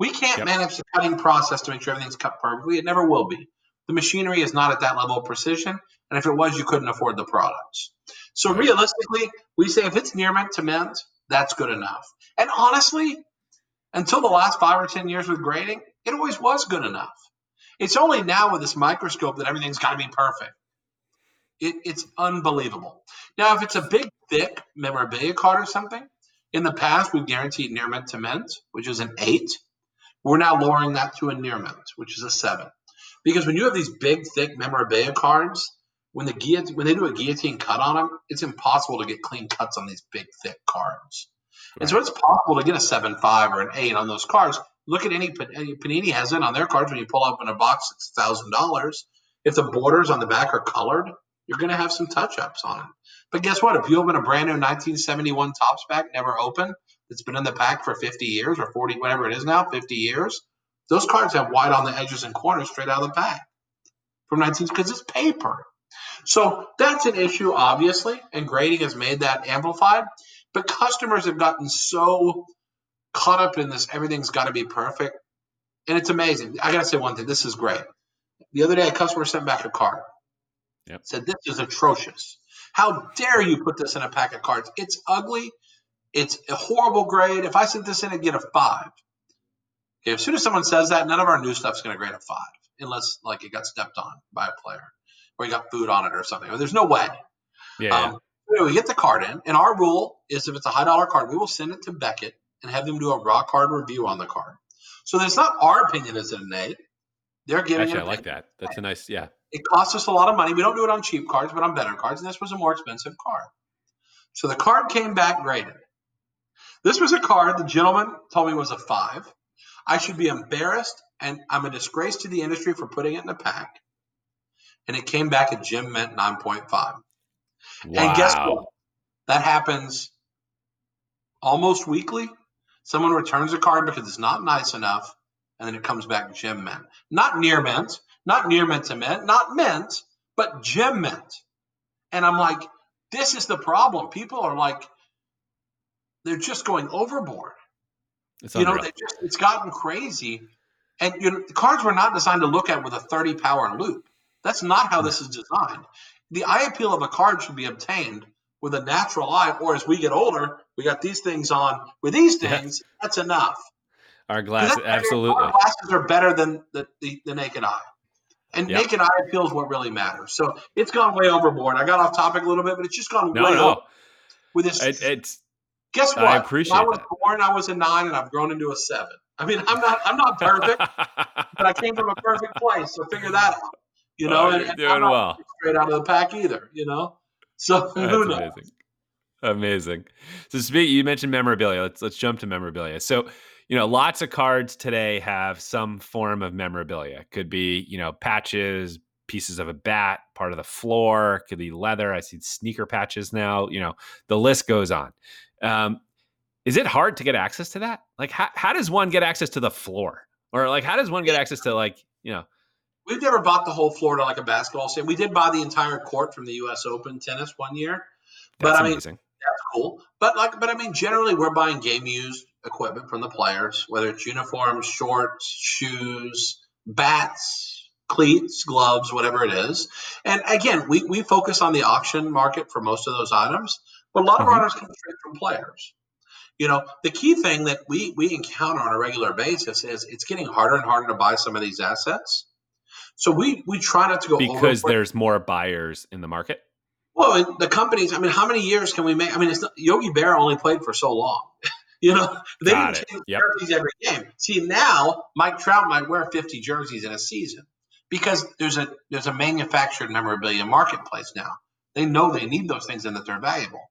We can't yep. manage the cutting process to make sure everything's cut perfectly. It never will be. The machinery is not at that level of precision, and if it was, you couldn't afford the products. So realistically, we say if it's near mint to mint, that's good enough. And honestly, until the last five or 10 years with grading, it always was good enough. It's only now with this microscope that everything's got to be perfect. It, it's unbelievable. Now, if it's a big, thick memorabilia card or something, in the past we've guaranteed near mint to mint, which is an eight. We're now lowering that to a near mint, which is a seven. Because when you have these big, thick memorabilia cards, when the guillotine, when they do a guillotine cut on them, it's impossible to get clean cuts on these big, thick cards. Right. And so it's possible to get a seven five or an eight on those cards. Look at any Panini has it on their cards. When you pull up in a box, it's thousand dollars. If the borders on the back are colored, you're going to have some touch ups on it. But guess what? If you open a brand new 1971 Topps pack, never open, that's been in the pack for 50 years or 40, whatever it is now, 50 years, those cards have white on the edges and corners straight out of the pack from 19 because it's paper. So that's an issue, obviously, and grading has made that amplified. But customers have gotten so caught up in this, everything's got to be perfect. And it's amazing. I got to say one thing this is great. The other day, a customer sent back a card. Yep. Said, This is atrocious. How dare you put this in a pack of cards? It's ugly. It's a horrible grade. If I sent this in, I'd get a five. Okay, as soon as someone says that, none of our new stuff's going to grade a five, unless like it got stepped on by a player or you got food on it or something. There's no way. Yeah. Um, we get the card in, and our rule is if it's a high dollar card, we will send it to Beckett and have them do a raw card review on the card. So it's not our opinion as an innate. They're giving it. Actually, I like that. That's a nice, yeah. It costs us a lot of money. We don't do it on cheap cards, but on better cards, and this was a more expensive card. So the card came back graded. This was a card the gentleman told me was a five. I should be embarrassed and I'm a disgrace to the industry for putting it in a pack. And it came back a Gem Mint 9.5. Wow. And guess what? That happens almost weekly. Someone returns a card because it's not nice enough, and then it comes back Gem Mint. Not near mint, not near mint to mint, not mint, but Gem Mint. And I'm like, this is the problem. People are like, they're just going overboard. It's you know, just, it's gotten crazy. And you know, the cards were not designed to look at with a 30 power loupe. That's not how mm. this is designed. The eye appeal of a card should be obtained with a natural eye, or as we get older, we got these things on. With these things, yeah. that's enough. Our glasses, absolutely. Our glasses are better than the, the, the naked eye. And yep. naked eye appeal is what really matters. So it's gone way overboard. I got off topic a little bit, but it's just gone no, way no. over. With this, it, it's Guess what? I appreciate when I was that. born, I was a nine, and I've grown into a seven. I mean, I'm not, I'm not perfect, but I came from a perfect place. So figure that out. You know, oh, and, and doing well. Straight out of the pack, either. You know, so That's who knows? Amazing. Amazing. So, speak. You mentioned memorabilia. Let's let's jump to memorabilia. So, you know, lots of cards today have some form of memorabilia. Could be, you know, patches, pieces of a bat, part of the floor. Could be leather. I see sneaker patches now. You know, the list goes on. Um, is it hard to get access to that? Like, how, how does one get access to the floor? Or like, how does one get access to like, you know? We've never bought the whole floor to like a basketball stadium. We did buy the entire court from the U.S. Open tennis one year, but that's I mean, amazing. that's cool. But like, but I mean, generally we're buying game used equipment from the players, whether it's uniforms, shorts, shoes, bats, cleats, gloves, whatever it is. And again, we, we focus on the auction market for most of those items, but a lot of mm-hmm. items come straight from players. You know, the key thing that we we encounter on a regular basis is it's getting harder and harder to buy some of these assets. So we we try not to go because there's more buyers in the market. Well, the companies. I mean, how many years can we make? I mean, it's not, Yogi Berra only played for so long. you know, they Got didn't it. change Yep. jerseys every game. See, now Mike Trout might wear 50 jerseys in a season because there's a there's a manufactured memorabilia marketplace now. They know they need those things and that they're valuable.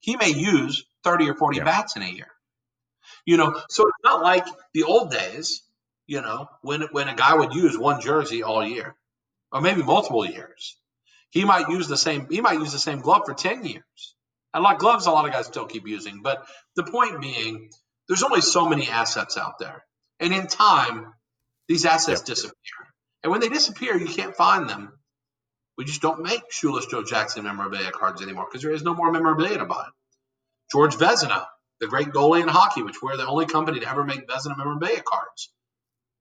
He may use 30 or 40 Yeah. bats in a year. You know, so it's not like the old days. You know, when when a guy would use one jersey all year, or maybe multiple years, he might use the same. He might use the same glove for 10 years. And like gloves, a lot of guys still keep using. But the point being, there's only so many assets out there, and in time, these assets disappear. And when they disappear, you can't find them. We just don't make Shoeless Joe Jackson memorabilia cards anymore because there is no more memorabilia to buy. George Vezina, the great goalie in hockey, which we're the only company to ever make Vezina memorabilia cards.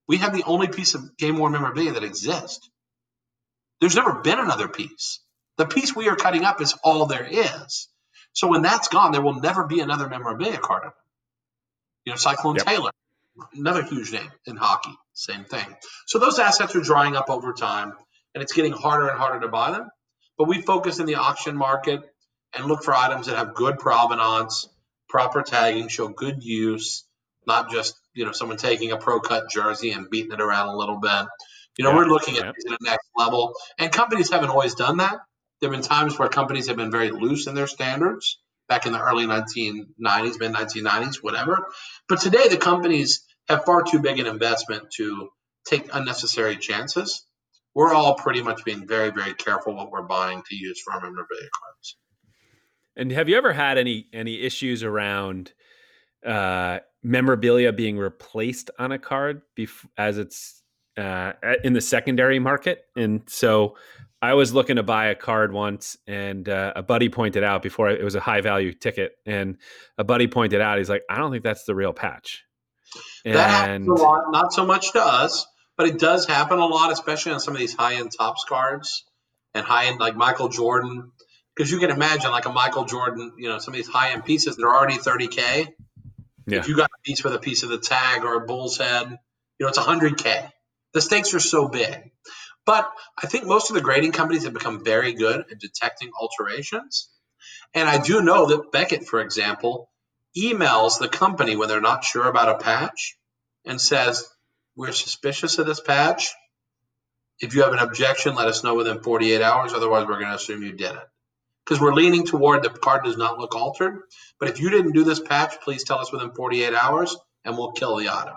We have the only piece of game worn memorabilia that exists. There's never been another piece. The piece we are cutting up is all there is. So when that's gone, there will never be another memorabilia card of it. You know, Cyclone Yep. Taylor, another huge name in hockey, same thing. So those assets are drying up over time, and it's getting harder and harder to buy them. But we focus in the auction market and look for items that have good provenance, proper tagging, show good use, not just you know someone taking a pro cut jersey and beating it around a little bit. You know, Yeah, we're looking at yeah. the next level, and companies haven't always done that. There have been times where companies have been very loose in their standards back in the early 1990s, mid 1990s, whatever. But today, the companies have far too big an investment to take unnecessary chances. We're all pretty much being very, very careful what we're buying to use for our memorabilia cards. And have you ever had any any issues around uh, memorabilia being replaced on a card bef- as it's uh, in the secondary market? And so I was looking to buy a card once, and uh, a buddy pointed out before it was a high value ticket, and a buddy pointed out he's like, I don't think that's the real patch. That happens a lot, not so much to us, but it does happen a lot, especially on some of these high end Topps cards and high end like Michael Jordan. Because you can imagine like a Michael Jordan, you know, some of these high end pieces they're already 30K. Yeah. If you got a piece with a piece of the tag or a bull's head, you know, it's 100K. The stakes are so big. But I think most of the grading companies have become very good at detecting alterations. And I do know that Beckett, for example, emails the company when they're not sure about a patch and says, We're suspicious of this patch. If you have an objection, let us know within 48 hours. Otherwise, we're going to assume you did it. Because we're leaning toward the card does not look altered. But if you didn't do this patch, please tell us within 48 hours and we'll kill the item.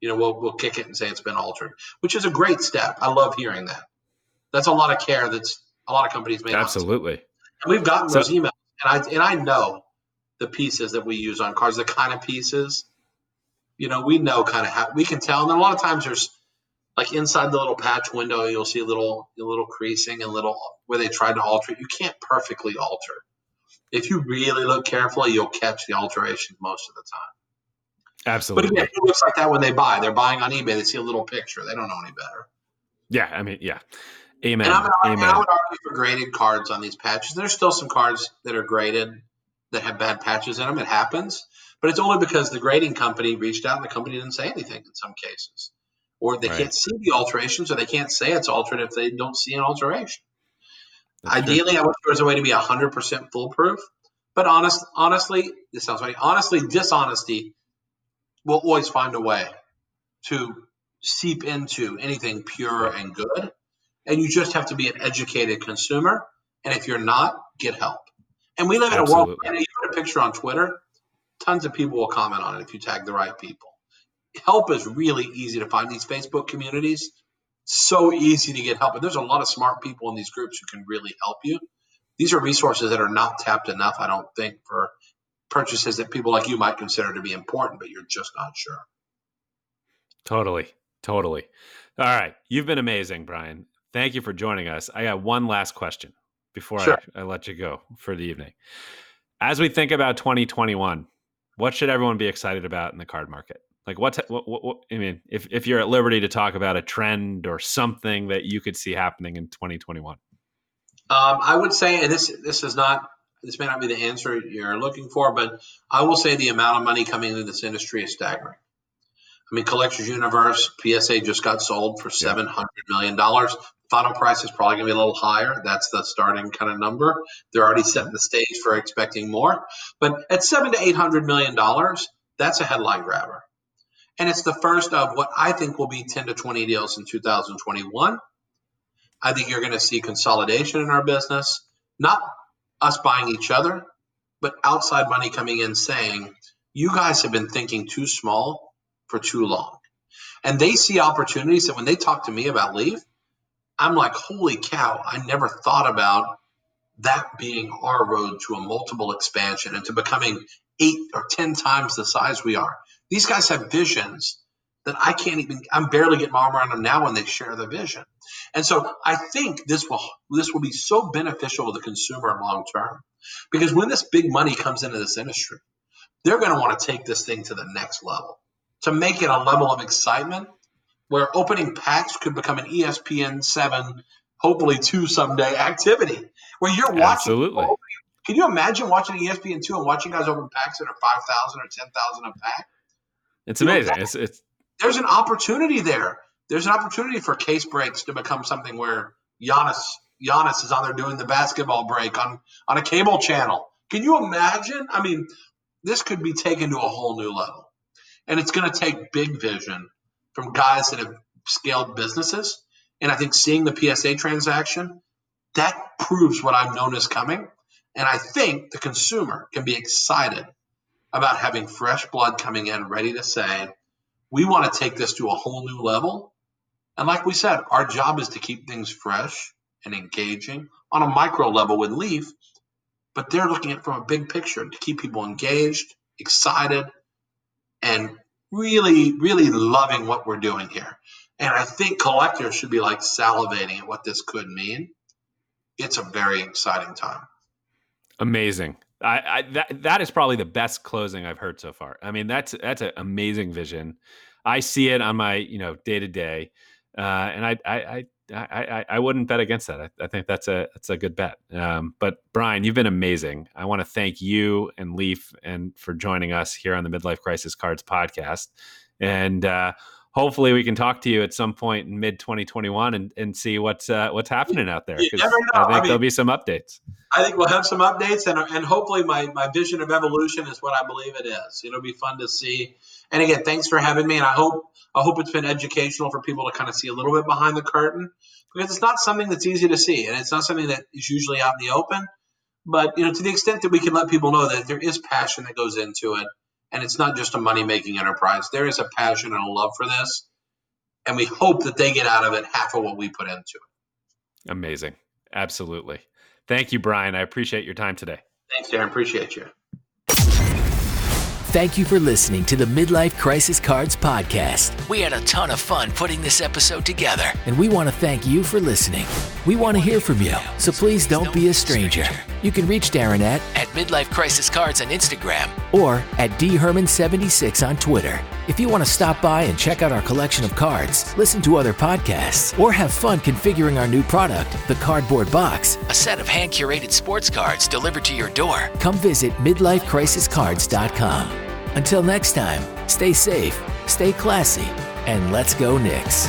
You know, we'll, we'll kick it and say it's been altered, which is a great step. I love hearing that. That's a lot of care that's a lot of companies take. absolutely. And we've gotten So- those emails, and I and I know the pieces that we use on cards, the kind of pieces. You know, we know kind of how we can tell, and then a lot of times there's like inside the little patch window, you'll see a little a little creasing and little where they tried to alter it. You can't perfectly alter. If you really look carefully, you'll catch the alterations most of the time. Absolutely. But again, it looks like that when they buy. They're buying on eBay. They see a little picture. They don't know any better. yeah. I mean, yeah. Amen. And, I'm, and Amen. I would argue for graded cards on these patches. There's still some cards that are graded that have bad patches in them. It happens, but it's only because the grading company reached out and the company didn't say anything in some cases, or they Right. can't see the alterations, or they can't say it's altered if they don't see an alteration. That's true. Ideally, I wish there was a way to be 100% foolproof, but honest, honestly, this sounds funny. Honestly, dishonesty will always find a way to seep into anything pure and good. And you just have to be an educated consumer. And if you're not, get help. And we live in a world, and you put a picture on Twitter, tons of people will comment on it if you tag the right people. Help is really easy to find. These Facebook communities, so easy to get help. And there's a lot of smart people in these groups who can really help you. These are resources that are not tapped enough, I don't think, for purchases that people like you might consider to be important, but you're just not sure. Totally. Totally. All right. You've been amazing, Brian. Thank you for joining us. I got one last question before Sure. I, I let you go for the evening. As we think about 2021, what should everyone be excited about in the card market? Like what's what, what, what I mean, if, if you're at liberty to talk about a trend or something that you could see happening in 2021. Um, I would say, and this this is not this may not be the answer you're looking for, but I will say the amount of money coming into this industry is staggering. I mean, Collectors Universe PSA just got sold for seven hundred million dollars. Final price is probably going to be a little higher. That's the starting kind of number. They're already setting the stage for expecting more. But at seven to eight hundred million dollars, that's a headline grabber. And it's the first of what I think will be 10 to 20 deals in 2021. I think you're going to see consolidation in our business, not us buying each other, but outside money coming in saying, you guys have been thinking too small for too long. And they see opportunities that when they talk to me about leaf, I'm like, holy cow, I never thought about that being our road to a multiple expansion and to becoming eight or 10 times the size we are. These guys have visions that I can't even, I'm barely getting my arm around them now when they share the vision. And so I think this will, this will be so beneficial to the consumer long term because when this big money comes into this industry, they're going to want to take this thing to the next level to make it a level of excitement where opening packs could become an ESPN 7, hopefully 2 someday activity where you're watching. Absolutely. Can you imagine watching ESPN 2 and watching guys open packs that are 5,000 or 10,000 a pack? It's amazing. It's, it's, There's an opportunity there. There's an opportunity for case breaks to become something where Giannis, Giannis is on there doing the basketball break on, on a cable channel. Can you imagine? I mean, this could be taken to a whole new level. And it's going to take big vision from guys that have scaled businesses. And I think seeing the PSA transaction, that proves what I've known is coming. And I think the consumer can be excited about having fresh blood coming in ready to say, we want to take this to a whole new level. And like we said, our job is to keep things fresh and engaging on a micro level with Leaf, but they're looking at from a big picture to keep people engaged, excited, and really, really loving what we're doing here. And I think collectors should be like salivating at what this could mean. It's a very exciting time. Amazing. I, I, that that is probably the best closing I've heard so far. I mean, that's that's an amazing vision. I see it on my you know day to day, Uh and I I, I I I wouldn't bet against that. I, I think that's a that's a good bet. Um, but Brian, you've been amazing. I want to thank you and Leaf and for joining us here on the Midlife Crisis Cards podcast. And uh, hopefully we can talk to you at some point in mid 2021 and, and see what's uh, what's happening out there. Because I think I mean, there'll be some updates. I think we'll have some updates, and and hopefully my my vision of evolution is what I believe it is. It'll be fun to see. And again, thanks for having me, and I hope I hope it's been educational for people to kind of see a little bit behind the curtain because it's not something that's easy to see, and it's not something that is usually out in the open. But you know, to the extent that we can let people know that there is passion that goes into it, and it's not just a money making enterprise. There is a passion and a love for this, and we hope that they get out of it half of what we put into it. Amazing, absolutely. Thank you, Brian. I appreciate your time today. Thanks, Darren. Appreciate you. Thank you for listening to the Midlife Crisis Cards podcast. We had a ton of fun putting this episode together, and we want to thank you for listening. We want to hear from you, so please don't be a stranger. You can reach Darren at, at Midlife Crisis Cards on Instagram or at dherman76 on Twitter. If you want to stop by and check out our collection of cards, listen to other podcasts, or have fun configuring our new product, the Cardboard Box, a set of hand curated sports cards delivered to your door, come visit midlifecrisiscards.com. Until next time, stay safe, stay classy, and let's go Knicks.